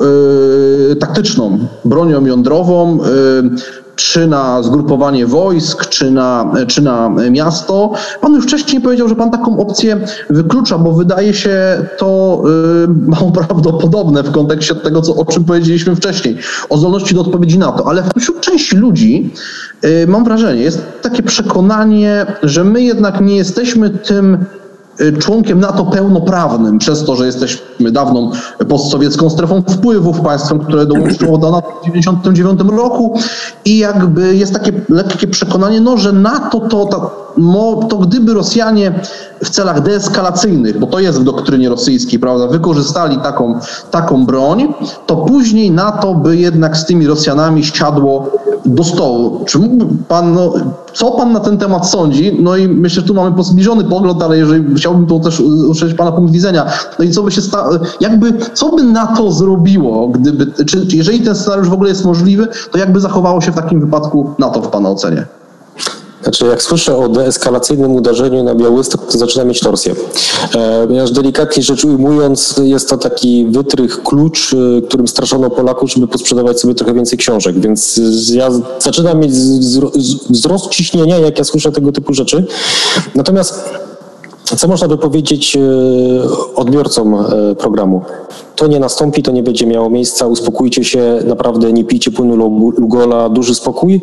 y, taktyczną bronią jądrową, y, czy na zgrupowanie wojsk, czy na, czy na miasto. Pan już wcześniej powiedział, że pan taką opcję wyklucza, bo wydaje się to y, mało prawdopodobne w kontekście tego, co, o czym powiedzieliśmy wcześniej, o zdolności do odpowiedzi na to. Ale wśród części ludzi y, mam wrażenie, jest takie przekonanie, że my jednak nie jesteśmy tym członkiem NATO pełnoprawnym przez to, że jesteśmy dawną postsowiecką strefą wpływów, państwem, które dołączyło do NATO w 1999 roku i jakby jest takie lekkie przekonanie, no, że NATO to, to, to gdyby Rosjanie w celach deeskalacyjnych, bo to jest w doktrynie rosyjskiej, prawda, wykorzystali taką, taką broń, to później NATO by jednak z tymi Rosjanami siadło do stołu. Czy mógłby pan, no, co pan na ten temat sądzi? No i myślę, że tu mamy zbliżony pogląd, ale jeżeli chciałbym to też usłyszeć pana punkt widzenia. No i co by się stało, jakby, co by NATO zrobiło, gdyby, czy, jeżeli ten scenariusz w ogóle jest możliwy, to jakby zachowało się w takim wypadku NATO w pana ocenie? Znaczy, jak słyszę o deeskalacyjnym uderzeniu na Białystok, to zaczyna mieć torsję. E, ponieważ delikatnie rzecz ujmując, jest to taki wytrych klucz, e, którym straszono Polaków, żeby posprzedawać sobie trochę więcej książek. Więc ja zaczynam mieć wzrost ciśnienia, jak ja słyszę tego typu rzeczy. Natomiast co można by powiedzieć e, odbiorcom programu? to nie nastąpi, to nie będzie miało miejsca, uspokójcie się, naprawdę nie pijcie płynu Lugola, duży spokój.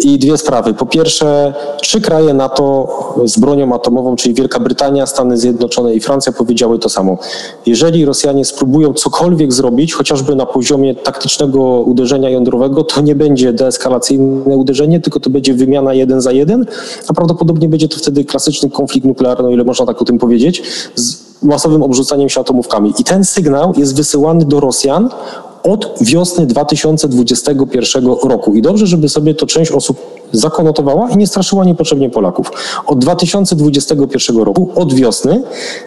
I dwie sprawy. Po pierwsze, trzy kraje NATO z bronią atomową, czyli Wielka Brytania, Stany Zjednoczone i Francja powiedziały to samo. Jeżeli Rosjanie spróbują cokolwiek zrobić, chociażby na poziomie taktycznego uderzenia jądrowego, to nie będzie deeskalacyjne uderzenie, tylko to będzie wymiana jeden za jeden, a prawdopodobnie będzie to wtedy klasyczny konflikt nuklearny, o ile można tak o tym powiedzieć, z masowym obrzucaniem się atomówkami. I ten sygnał jest wysyłany do Rosjan od wiosny 2021 roku. I dobrze, żeby sobie to część osób zakonotowała i nie straszyła niepotrzebnie Polaków. Od 2021 roku, od wiosny,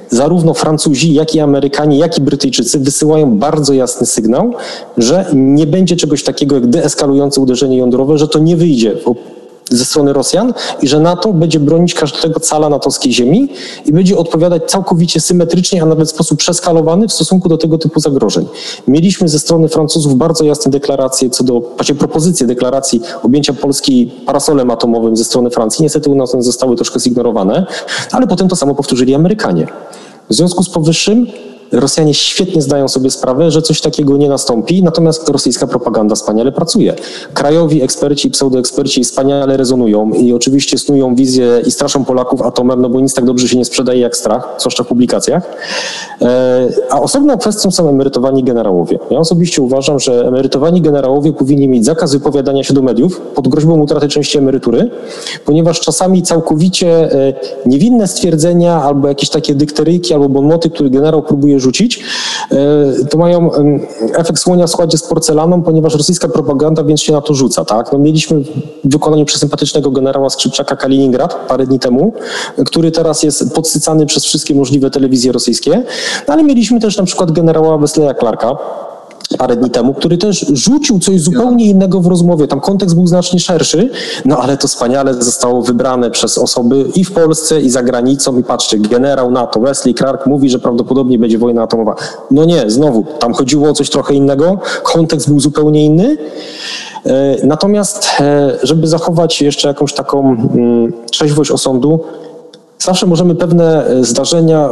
zarówno Francuzi, jak i Amerykanie, jak i Brytyjczycy wysyłają bardzo jasny sygnał, że nie będzie czegoś takiego jak deeskalujące uderzenie jądrowe, że to nie wyjdzie ze strony Rosjan i że NATO będzie bronić każdego cala natowskiej ziemi i będzie odpowiadać całkowicie symetrycznie, a nawet w sposób przeskalowany w stosunku do tego typu zagrożeń. Mieliśmy ze strony Francuzów bardzo jasne deklaracje co do, właśnie propozycje deklaracji objęcia Polski parasolem atomowym ze strony Francji. Niestety u nas one zostały troszkę zignorowane, ale potem to samo powtórzyli Amerykanie. W związku z powyższym Rosjanie świetnie zdają sobie sprawę, że coś takiego nie nastąpi, natomiast rosyjska propaganda wspaniale pracuje. Krajowi eksperci i pseudoeksperci wspaniale rezonują i oczywiście snują wizję i straszą Polaków atomem, no bo nic tak dobrze się nie sprzedaje jak strach, zwłaszcza w publikacjach. E, a osobną kwestią są emerytowani generałowie. Ja osobiście uważam, że emerytowani generałowie powinni mieć zakaz wypowiadania się do mediów pod groźbą utraty części emerytury, ponieważ czasami całkowicie e, niewinne stwierdzenia albo jakieś takie dykteryjki albo bonmoty, które generał próbuje rzucić, e, to mają efekt słonia w składzie z porcelaną, ponieważ rosyjska propaganda więc się na to rzuca. Tak? No, mieliśmy w wykonaniu przesympatycznego generała Skrzypczaka Kaliningrad parę dni temu, który teraz jest podsycany przez wszystkie możliwe telewizje rosyjskie, no, ale mieliśmy też na przykład generała Wesleya Clarka, parę dni temu, który też rzucił coś zupełnie innego w rozmowie. Tam kontekst był znacznie szerszy, no ale to wspaniale zostało wybrane przez osoby i w Polsce, i za granicą. I patrzcie, generał NATO Wesley Clark mówi, że prawdopodobnie będzie wojna atomowa. No nie, znowu, tam chodziło o coś trochę innego, kontekst był zupełnie inny. E, natomiast, e, żeby zachować jeszcze jakąś taką mm, trzeźwość osądu, zawsze możemy pewne e, zdarzenia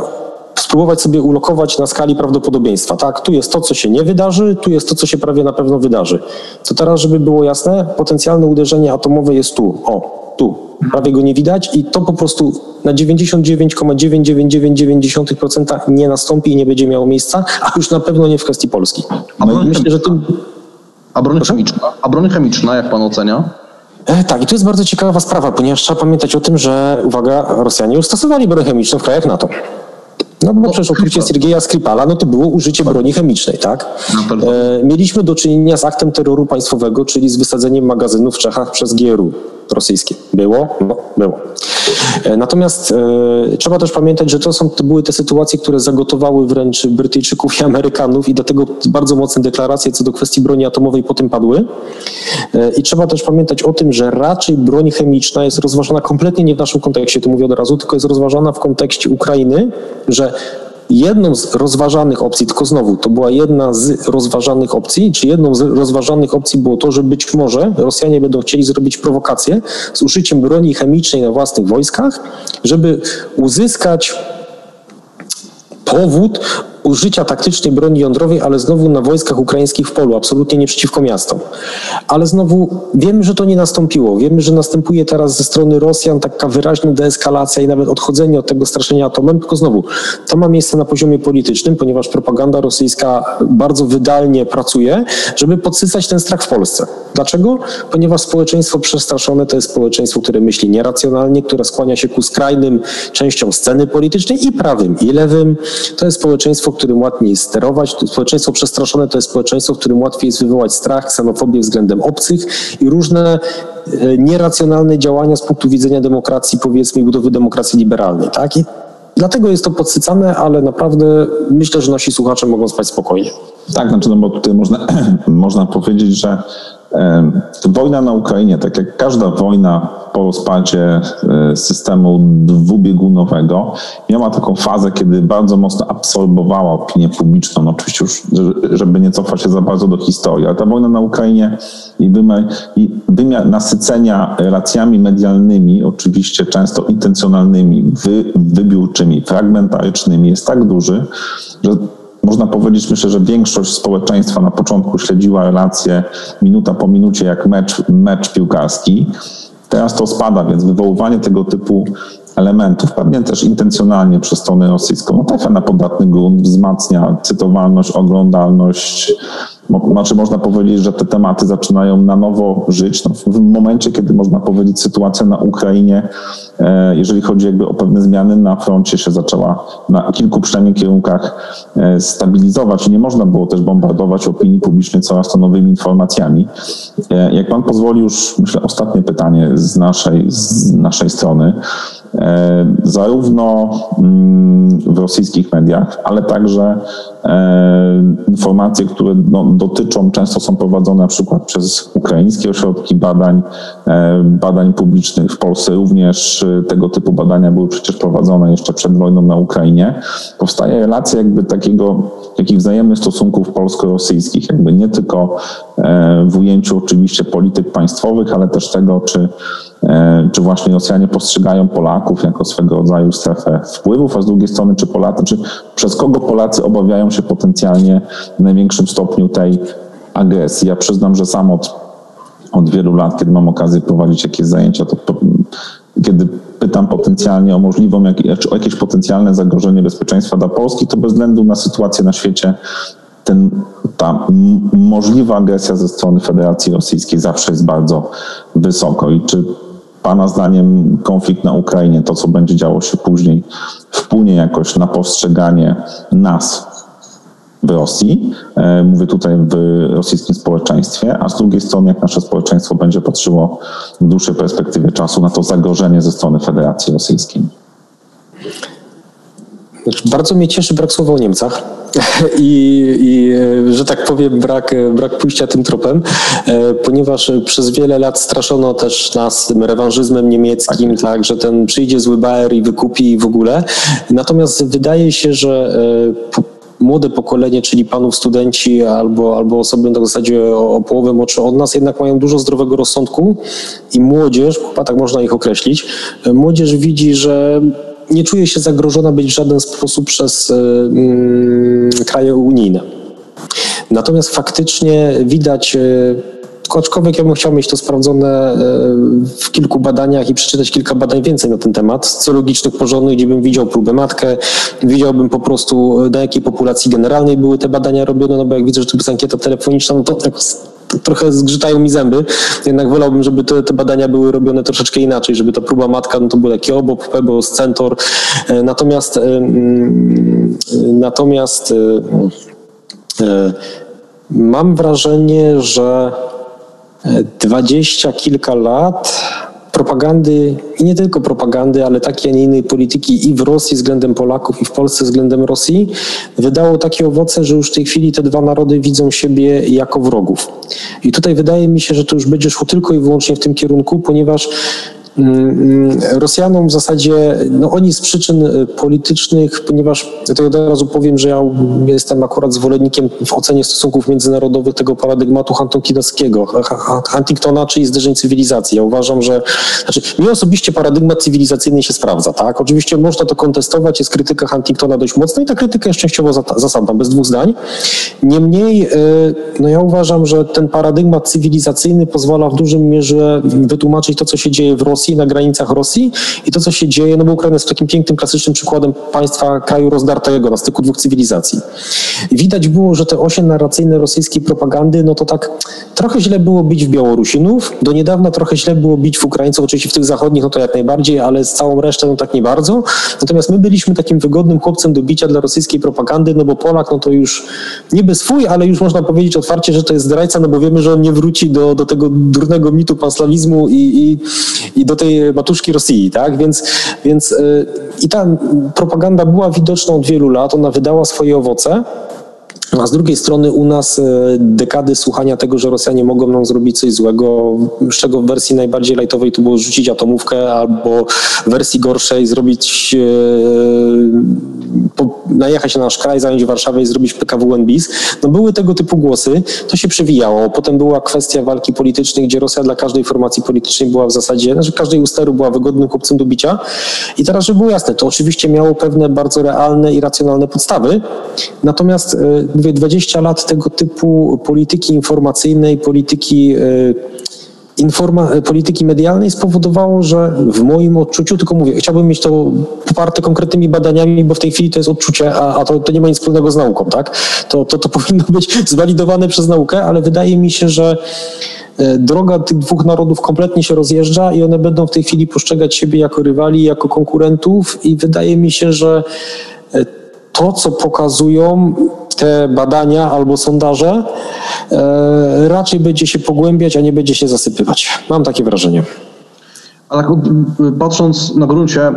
spróbować sobie ulokować na skali prawdopodobieństwa. Tak, tu jest to, co się nie wydarzy, tu jest to, co się prawie na pewno wydarzy. To teraz, żeby było jasne, potencjalne uderzenie atomowe jest tu, o, tu. Prawie go nie widać i to po prostu na 99,999% nie nastąpi i nie będzie miało miejsca, a już na pewno nie w kwestii Polski. A broń, myślę, że tym... a broń chemiczna? A broń chemiczna, jak pan ocenia? E, tak, i to jest bardzo ciekawa sprawa, ponieważ trzeba pamiętać o tym, że, uwaga, Rosjanie już stosowali broń chemiczną w krajach NATO. No bo no, przecież ukrycie Sergeja Skripala, no to było użycie broni chemicznej, tak? E, mieliśmy do czynienia z aktem terroru państwowego, czyli z wysadzeniem magazynów w Czechach przez GRU rosyjskie. Było? No, było. E, natomiast e, trzeba też pamiętać, że to, są, to były te sytuacje, które zagotowały wręcz Brytyjczyków i Amerykanów i dlatego bardzo mocne deklaracje co do kwestii broni atomowej potem padły. E, I trzeba też pamiętać o tym, że raczej broń chemiczna jest rozważana kompletnie nie w naszym kontekście, to mówię od razu, tylko jest rozważana w kontekście Ukrainy, że jedną z rozważanych opcji, tylko znowu, to była jedna z rozważanych opcji, czy jedną z rozważanych opcji było to, że być może Rosjanie będą chcieli zrobić prowokację z użyciem broni chemicznej na własnych wojskach, żeby uzyskać powód użycia taktycznej broni jądrowej, ale znowu na wojskach ukraińskich w polu, absolutnie nie przeciwko miastom. Ale znowu wiemy, że to nie nastąpiło. Wiemy, że następuje teraz ze strony Rosjan taka wyraźna deeskalacja i nawet odchodzenie od tego straszenia atomem, tylko znowu to ma miejsce na poziomie politycznym, ponieważ propaganda rosyjska bardzo wydalnie pracuje, żeby podsycać ten strach w Polsce. Dlaczego? Ponieważ społeczeństwo przestraszone to jest społeczeństwo, które myśli nieracjonalnie, które skłania się ku skrajnym częściom sceny politycznej i prawym, i lewym. To jest społeczeństwo, którym łatwiej sterować. Społeczeństwo przestraszone to jest społeczeństwo, w którym łatwiej jest wywołać strach, ksenofobię względem obcych i różne e, nieracjonalne działania z punktu widzenia demokracji, powiedzmy, budowy demokracji liberalnej. Tak? I dlatego jest to podsycane, ale naprawdę myślę, że nasi słuchacze mogą spać spokojnie. Tak, znaczy, no bo tutaj można, można powiedzieć, że Wojna na Ukrainie, tak jak każda wojna po rozpadzie e, systemu dwubiegunowego, miała taką fazę, kiedy bardzo mocno absorbowała opinię publiczną. No oczywiście już, żeby nie cofać się za bardzo do historii, ale ta wojna na Ukrainie i wymiar, i nasycenia relacjami medialnymi, oczywiście często intencjonalnymi, wy, wybiórczymi, fragmentarycznymi jest tak duży, że można powiedzieć, myślę, że większość społeczeństwa na początku śledziła relacje minuta po minucie jak mecz, mecz piłkarski. Teraz to spada, więc wywoływanie tego typu elementów, pewnie też intencjonalnie przez stronę rosyjską, no trafia na podatny grunt, wzmacnia cytowalność, oglądalność. Znaczy można powiedzieć, że te tematy zaczynają na nowo żyć. No, w momencie, kiedy można powiedzieć sytuacja na Ukrainie, e, jeżeli chodzi jakby o pewne zmiany na froncie się zaczęła na kilku przynajmniej kierunkach e, stabilizować nie można było też bombardować opinii publicznej coraz to nowymi informacjami. E, jak pan pozwoli już, myślę, ostatnie pytanie z naszej, z naszej strony. zarówno mm, w rosyjskich mediach, ale także informacje, które no, dotyczą, często są prowadzone na przykład przez ukraińskie ośrodki badań, badań publicznych. W Polsce również tego typu badania były przecież prowadzone jeszcze przed wojną na Ukrainie. Powstaje relacja jakby takiego, takich wzajemnych stosunków polsko-rosyjskich, jakby nie tylko w ujęciu oczywiście polityk państwowych, ale też tego, czy, e, czy właśnie Rosjanie postrzegają Polaków jako swego rodzaju strefę wpływów, a z drugiej strony, czy Polacy, czy przez kogo Polacy obawiają się potencjalnie w największym stopniu tej agresji. Ja przyznam, że sam od, od wielu lat, kiedy mam okazję prowadzić jakieś zajęcia, to kiedy pytam potencjalnie o możliwą, o jakieś potencjalne zagrożenie bezpieczeństwa dla Polski, to bez względu na sytuację na świecie ten, ta możliwa agresja ze strony Federacji Rosyjskiej zawsze jest bardzo wysoko. I czy Pana zdaniem konflikt na Ukrainie, to co będzie działo się później, wpłynie jakoś na postrzeganie nas w Rosji, e, mówię tutaj w rosyjskim społeczeństwie, a z drugiej strony, jak nasze społeczeństwo będzie patrzyło w dłuższej perspektywie czasu na to zagrożenie ze strony Federacji Rosyjskiej? Bardzo mnie cieszy brak słowa o Niemcach i, i że tak powiem, brak, brak pójścia tym tropem, e, ponieważ przez wiele lat straszono też nas tym rewanżyzmem niemieckim, tak, że ten przyjdzie zły Bayer i wykupi i w ogóle. Natomiast wydaje się, że e, młode pokolenie, czyli panów studenci albo, albo osoby na zasadzie o, o połowę młodsze od nas, jednak mają dużo zdrowego rozsądku i młodzież, chyba tak można ich określić, młodzież widzi, że nie czuje się zagrożona być w żaden sposób przez e, mm, kraje unijne. Natomiast faktycznie widać e, aczkolwiek ja bym chciał mieć to sprawdzone e, w kilku badaniach i przeczytać kilka badań więcej na ten temat, socjologicznych, porządnych, gdzie bym widział próbę matkę, widziałbym po prostu na jakiej populacji generalnej były te badania robione, no bo jak widzę, że to jest ankieta telefoniczna, no to tak trochę zgrzytają mi zęby. Jednak wolałbym, żeby te, te, badania były robione troszeczkę inaczej, żeby ta próba matka no to był taki obok, pebos, centor. E, natomiast e, mm, natomiast e, mam wrażenie, że dwadzieścia kilka lat propagandy i nie tylko propagandy, ale takiej, a nie innej polityki i w Rosji względem Polaków i w Polsce względem Rosji wydało takie owoce, że już w tej chwili te dwa narody widzą siebie jako wrogów. I tutaj wydaje mi się, że to już będzie szło tylko i wyłącznie w tym kierunku, ponieważ Rosjanom w zasadzie, no oni z przyczyn y, politycznych, ponieważ ja od razu powiem, że ja jestem akurat zwolennikiem w ocenie stosunków międzynarodowych tego paradygmatu Huntingtonowskiego, Huntingtona, czyli zderzeń cywilizacji. Ja uważam, że, znaczy mi osobiście paradygmat cywilizacyjny się sprawdza, tak? Oczywiście można to kontestować, jest krytyka Huntingtona dość mocna i ta krytyka jest częściowo zasadna, bez dwóch zdań. Niemniej, y, no ja uważam, że ten paradygmat cywilizacyjny pozwala w dużym mierze wytłumaczyć to, co się dzieje w Rosji, Rosji, na granicach Rosji i to, co się dzieje, no bo Ukraina jest takim pięknym, klasycznym przykładem państwa, kraju rozdartego na styku dwóch cywilizacji. Widać było, że te osie narracyjne rosyjskiej propagandy, no to tak trochę źle było bić w Białorusinów, do niedawna trochę źle było bić w Ukraińców, oczywiście w tych zachodnich, no to jak najbardziej, ale z całą resztą, no tak nie bardzo. Natomiast my byliśmy takim wygodnym chłopcem do bicia dla rosyjskiej propagandy, no bo Polak, no to już niby swój, ale już można powiedzieć otwarcie, że to jest zdrajca, no bo wiemy, że on nie wróci do, do tego durnego mitu panslawizmu i, i, i do do tej matuszki Rosji, tak? Więc, więc y, i ta propaganda była widoczna od wielu lat, ona wydała swoje owoce. A z drugiej strony u nas e, dekady słuchania tego, że Rosjanie mogą nam zrobić coś złego, z czego w wersji najbardziej lajtowej to było rzucić atomówkę, albo w wersji gorszej zrobić, e, najechać na nasz kraj, zająć Warszawę i zrobić PKW NBIS. No były tego typu głosy, to się przewijało. Potem była kwestia walki politycznej, gdzie Rosja dla każdej formacji politycznej była w zasadzie, znaczy każdej usteru była wygodnym chłopcem do bicia. I teraz, żeby było jasne, to oczywiście miało pewne bardzo realne i racjonalne podstawy, natomiast e, mówię, 20 lat tego typu polityki informacyjnej, polityki e, informa- polityki medialnej spowodowało, że w moim odczuciu, tylko mówię, chciałbym mieć to poparte konkretnymi badaniami, bo w tej chwili to jest odczucie, a, a to, to nie ma nic wspólnego z nauką, tak? To, to, to powinno być zwalidowane przez naukę, ale wydaje mi się, że e, droga tych dwóch narodów kompletnie się rozjeżdża i one będą w tej chwili postrzegać siebie jako rywali, jako konkurentów i wydaje mi się, że e, to, co pokazują te badania albo sondaże, e, raczej będzie się pogłębiać, a nie będzie się zasypywać. Mam takie wrażenie. Ale patrząc na gruncie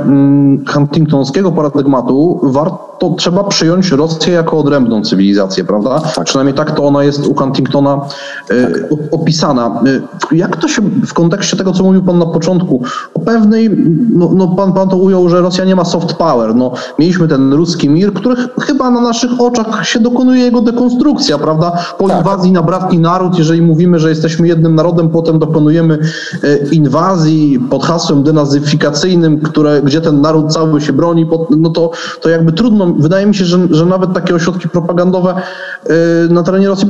huntingtonskiego paradygmatu, warto, trzeba przyjąć Rosję jako odrębną cywilizację, prawda? Tak. Przynajmniej tak to ona jest u Huntingtona tak. opisana. Jak to się w kontekście tego, co mówił Pan na początku, o pewnej, no, no pan, pan to ujął, że Rosja nie ma soft power. No, mieliśmy ten ruski mir, który chyba na naszych oczach się dokonuje jego dekonstrukcja, prawda? Po tak. inwazji na bratni naród, jeżeli mówimy, że jesteśmy jednym narodem, potem dokonujemy inwazji, pod hasłem denazyfikacyjnym, które, gdzie ten naród cały się broni, no to, to jakby trudno, wydaje mi się, że, że nawet takie ośrodki propagandowe y, na terenie Rosji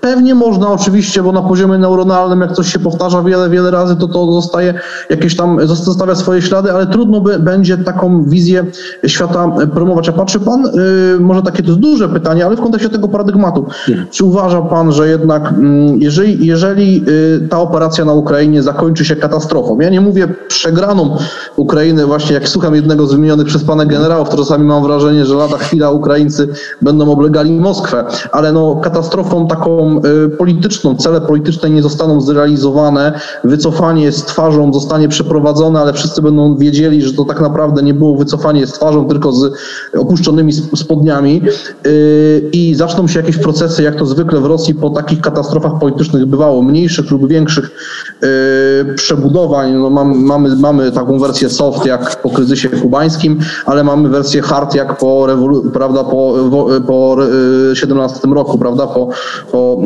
pewnie można oczywiście, bo na poziomie neuronalnym, jak coś się powtarza wiele, wiele razy, to to zostaje jakieś tam, zostawia swoje ślady, ale trudno by, będzie taką wizję świata promować. A patrzy pan, y, może takie to jest duże pytanie, ale w kontekście tego paradygmatu, czy uważa pan, że jednak mm, jeżeli, jeżeli y, ta operacja na Ukrainie zakończy się katastrofą, ja nie mówię przegraną Ukrainy, właśnie jak słucham jednego z wymienionych przez pana generałów, to czasami mam wrażenie, że lata chwila Ukraińcy będą oblegali Moskwę, ale no katastrofą taką y, polityczną, cele polityczne nie zostaną zrealizowane, wycofanie z twarzą zostanie przeprowadzone, ale wszyscy będą wiedzieli, że to tak naprawdę nie było wycofanie z twarzą, tylko z opuszczonymi spodniami. Y, i zaczną się jakieś procesy, jak to zwykle w Rosji po takich katastrofach politycznych bywało, mniejszych lub większych y, przebudowań. No, mam, mamy, mamy taką wersję soft jak po kryzysie kubańskim, ale mamy wersję hard jak po, rewolu- prawda, po, po 17 roku, prawda, po, po,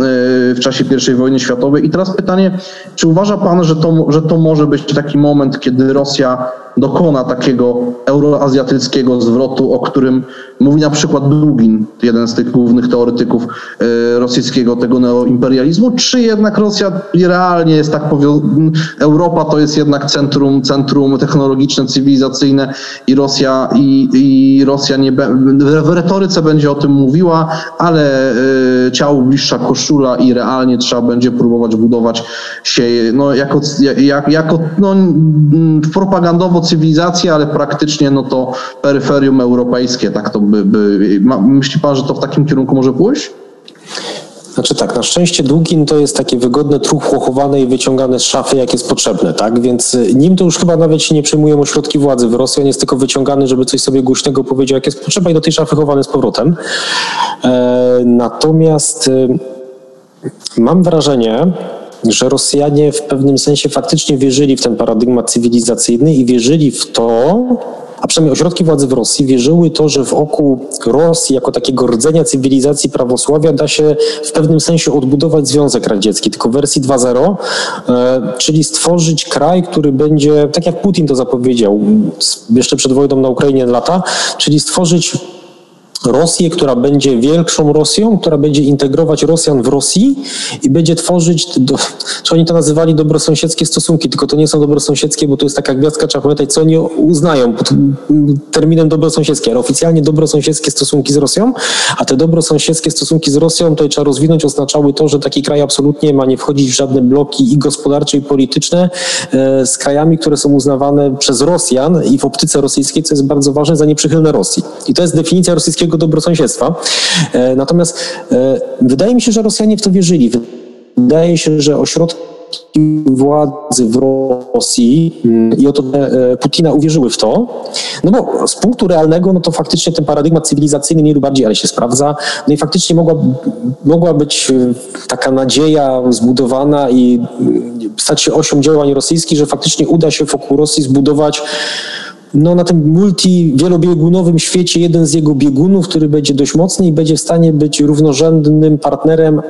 w czasie I wojny światowej. I teraz pytanie, czy uważa Pan, że to, że to może być taki moment, kiedy Rosja dokona takiego euroazjatyckiego zwrotu, o którym mówi na przykład Dugin, jeden z tych głównych teoretyków e, rosyjskiego tego neoimperializmu, czy jednak Rosja realnie jest tak Europa to jest jednak centrum, centrum technologiczne, cywilizacyjne i Rosja i, i Rosja nie w retoryce będzie o tym mówiła, ale y, ciału bliższa koszula i realnie trzeba będzie próbować budować się no, jako, jak, jako no, propagandowo cywilizację, ale praktycznie no to peryferium europejskie, tak to by, by myśli pan, że to w takim kierunku może pójść? Znaczy tak, na szczęście Dugin to jest takie wygodne truchło chowane i wyciągane z szafy, jak jest potrzebne, tak? Więc y, nim to już chyba nawet się nie przejmują ośrodki władzy w Rosji, on jest tylko wyciągany, żeby coś sobie głośnego powiedział, jak jest potrzeba i do tej szafy chowany z powrotem. E, natomiast y, mam wrażenie, że Rosjanie w pewnym sensie faktycznie wierzyli w ten paradygmat cywilizacyjny i wierzyli w to, a przynajmniej ośrodki władzy w Rosji wierzyły to, że wokół Rosji jako takiego rdzenia cywilizacji prawosławia da się w pewnym sensie odbudować Związek Radziecki, tylko w wersji 2.0, e, czyli stworzyć kraj, który będzie, tak jak Putin to zapowiedział jeszcze przed wojną na Ukrainie lata, czyli stworzyć Rosję, która będzie większą Rosją, która będzie integrować Rosjan w Rosji i będzie tworzyć, do, czy oni to nazywali dobrosąsiedzkie stosunki, tylko to nie są dobrosąsiedzkie, bo to jest taka gwiazdka, trzeba pamiętać, co oni uznają terminem dobrosąsiedzkie, ale oficjalnie dobrosąsiedzkie stosunki z Rosją, a te dobrosąsiedzkie stosunki z Rosją, to trzeba rozwinąć, oznaczały to, że taki kraj absolutnie ma nie wchodzić w żadne bloki i gospodarcze, i polityczne e, z krajami, które są uznawane przez Rosjan i w optyce rosyjskiej, co jest bardzo ważne, za nieprzychylne Rosji. I to jest definicja rosyjskiego tego dobrosąsiedztwa. E, natomiast e, wydaje mi się, że Rosjanie w to wierzyli. Wydaje się, że ośrodki władzy w Rosji mm, i oto e, Putina uwierzyły w to, no bo z punktu realnego, no to faktycznie ten paradygmat cywilizacyjny mniej lub bardziej, ale się sprawdza, no i faktycznie mogła, mogła być taka nadzieja zbudowana i stać się osią działań rosyjskich, że faktycznie uda się wokół Rosji zbudować no, na tym multi wielobiegunowym świecie jeden z jego biegunów, który będzie dość mocny i będzie w stanie być równorzędnym partnerem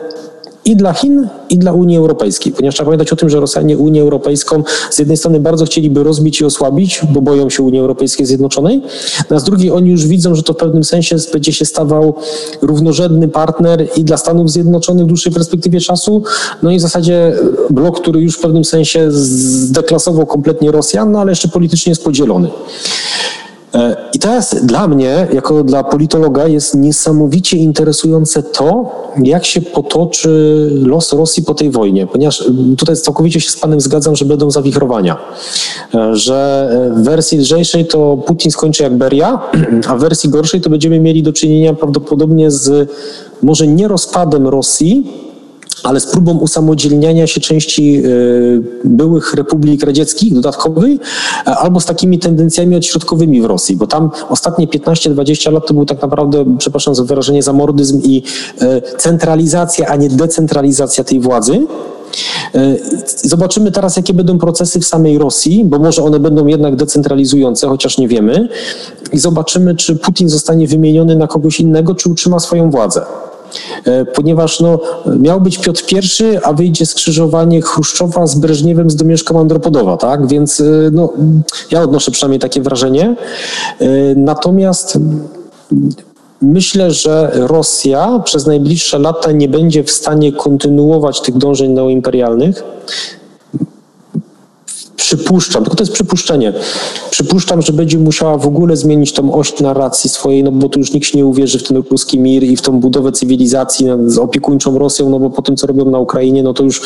i dla Chin, i dla Unii Europejskiej, ponieważ trzeba pamiętać o tym, że Rosjanie Unię Europejską z jednej strony bardzo chcieliby rozbić i osłabić, bo boją się Unii Europejskiej Zjednoczonej, a z drugiej oni już widzą, że to w pewnym sensie będzie się stawał równorzędny partner i dla Stanów Zjednoczonych w dłuższej perspektywie czasu, no i w zasadzie blok, który już w pewnym sensie zdeklasował kompletnie Rosjan, no ale jeszcze politycznie jest podzielony. E, I teraz dla mnie, jako dla politologa, jest niesamowicie interesujące to, jak się potoczy los Rosji po tej wojnie, ponieważ e, tutaj całkowicie się z Panem zgadzam, że będą zawichrowania. E, że w wersji lżejszej to Putin skończy jak Beria, a w wersji gorszej to będziemy mieli do czynienia prawdopodobnie z może nie rozpadem Rosji, ale z próbą usamodzielniania się części byłych republik radzieckich dodatkowej, albo z takimi tendencjami odśrodkowymi w Rosji, bo tam ostatnie 15-20 lat to był tak naprawdę, przepraszam za wyrażenie, zamordyzm i centralizacja, a nie decentralizacja tej władzy. E, zobaczymy teraz, jakie będą procesy w samej Rosji, bo może one będą jednak decentralizujące, chociaż nie wiemy. I zobaczymy, czy Putin zostanie wymieniony na kogoś innego, czy utrzyma swoją władzę e, ponieważ no, miał być Piotr I, a wyjdzie skrzyżowanie Chruszczowa z Breżniewem z Domieszka Mandropodowa, tak? Więc e, no, ja odnoszę przynajmniej takie wrażenie. Natomiast Myślę, że Rosja przez najbliższe lata nie będzie w stanie kontynuować tych dążeń neoimperialnych. Przypuszczam, tylko to jest przypuszczenie. Przypuszczam, że będzie musiała w ogóle zmienić tą oś narracji swojej, no bo tu już nikt się nie uwierzy w ten ruski mir i w tą budowę cywilizacji z opiekuńczą Rosją, no bo po tym, co robią na Ukrainie, no to już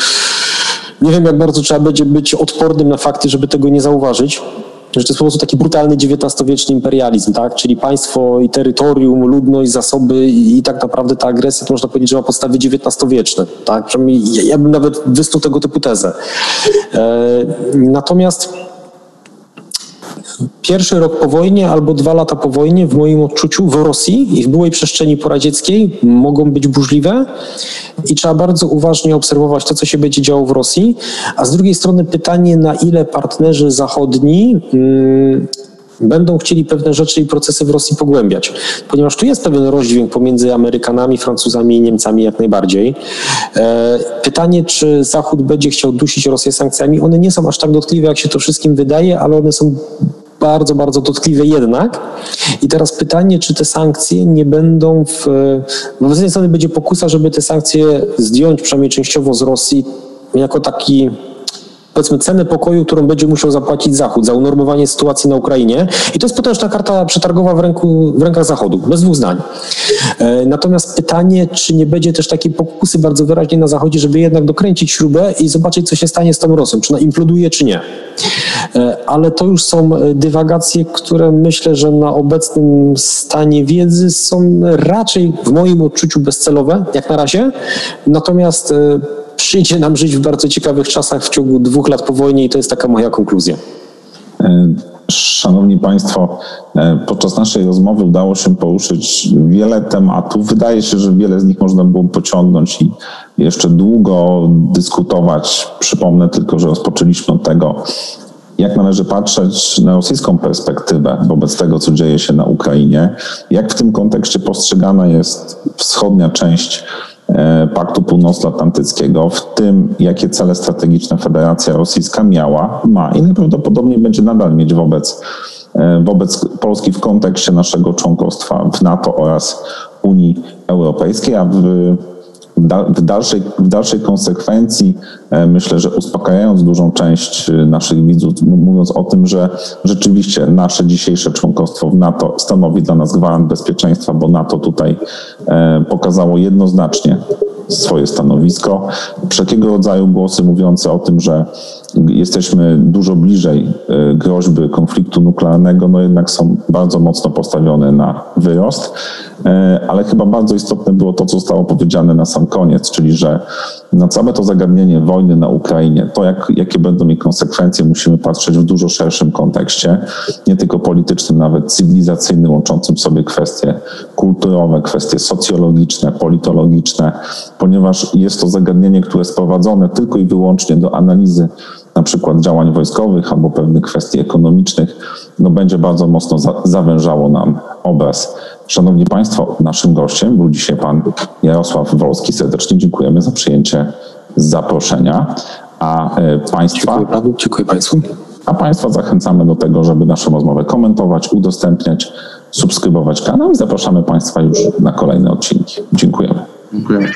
nie wiem, jak bardzo trzeba będzie być odpornym na fakty, żeby tego nie zauważyć że to jest po prostu taki brutalny XIX-wieczny imperializm, tak? Czyli państwo i terytorium, ludność, zasoby i, tak naprawdę ta agresja, to można powiedzieć, że ma podstawy XIX-wieczne, tak? Przynajmniej ja, ja bym nawet wysnuł tego typu tezę. E, natomiast pierwszy rok po wojnie albo dwa lata po wojnie, w moim odczuciu, w Rosji i w byłej przestrzeni poradzieckiej mogą być burzliwe i trzeba bardzo uważnie obserwować to, co się będzie działo w Rosji. A z drugiej strony pytanie, na ile partnerzy zachodni hmm, będą chcieli pewne rzeczy i procesy w Rosji pogłębiać. Ponieważ tu jest pewien rozdźwięk pomiędzy Amerykanami, Francuzami i Niemcami jak najbardziej. E, pytanie, czy Zachód będzie chciał dusić Rosję sankcjami, one nie są aż tak dotkliwe, jak się to wszystkim wydaje, ale one są bardzo, bardzo dotkliwe jednak. I teraz pytanie, czy te sankcje nie będą w... Bo z jednej strony będzie pokusa, żeby te sankcje zdjąć przynajmniej częściowo z Rosji jako taki powiedzmy cenę pokoju, którą będzie musiał zapłacić Zachód za unormowanie sytuacji na Ukrainie. I to jest potężna karta przetargowa w, ręku, w rękach Zachodu, bez dwóch zdań. E, natomiast pytanie, czy nie będzie też takiej pokusy bardzo wyraźnie na Zachodzie, żeby jednak dokręcić śrubę i zobaczyć, co się stanie z tą Rosją, czy ona imploduje, czy nie. E, ale to już są dywagacje, które myślę, że na obecnym stanie wiedzy są raczej w moim odczuciu bezcelowe, jak na razie. Natomiast e, przyjdzie nam żyć w bardzo ciekawych czasach w ciągu dwóch lat po wojnie i to jest taka moja konkluzja. E, szanowni Państwo, e, podczas naszej rozmowy udało się poruszyć wiele tematów. Wydaje się, że wiele z nich można było pociągnąć i jeszcze długo dyskutować. Przypomnę tylko, że rozpoczęliśmy od tego, jak należy patrzeć na rosyjską perspektywę wobec tego, co dzieje się na Ukrainie, jak w tym kontekście postrzegana jest wschodnia część Paktu Północnoatlantyckiego, w tym jakie cele strategiczne Federacja Rosyjska miała, ma. I najprawdopodobniej będzie nadal mieć wobec, e, wobec Polski w kontekście naszego członkostwa w NATO oraz Unii Europejskiej, a w w dalszej, w dalszej konsekwencji e, myślę, że uspokajając dużą część e, naszych widzów, mówiąc o tym, że rzeczywiście nasze dzisiejsze członkostwo w NATO stanowi dla nas gwarant bezpieczeństwa, bo NATO tutaj e, pokazało jednoznacznie swoje stanowisko. Wszelkiego rodzaju głosy mówiące o tym, że jesteśmy dużo bliżej groźby konfliktu nuklearnego, no jednak są bardzo mocno postawione na wyrost. E, ale chyba bardzo istotne było to, co zostało powiedziane na sam koniec, czyli że na całe to zagadnienie wojny na Ukrainie, to jak, jakie będą jej konsekwencje, musimy patrzeć w dużo szerszym kontekście, nie tylko politycznym, nawet cywilizacyjnym, łączącym sobie kwestie kulturowe, kwestie socjologiczne, politologiczne, ponieważ jest to zagadnienie, które sprowadzone tylko i wyłącznie do analizy na przykład działań wojskowych albo pewnych kwestii ekonomicznych, no będzie bardzo mocno za, zawężało nam obraz Szanowni Państwo, naszym gościem był dzisiaj pan Jarosław Wolski. Serdecznie dziękujemy za przyjęcie zaproszenia. A e, Państwa. Dziękuję panu, dziękuję Państwu. A Państwa zachęcamy do tego, żeby naszą rozmowę komentować, udostępniać, subskrybować kanał i zapraszamy Państwa już na kolejne odcinki. Dziękujemy. Dziękujemy.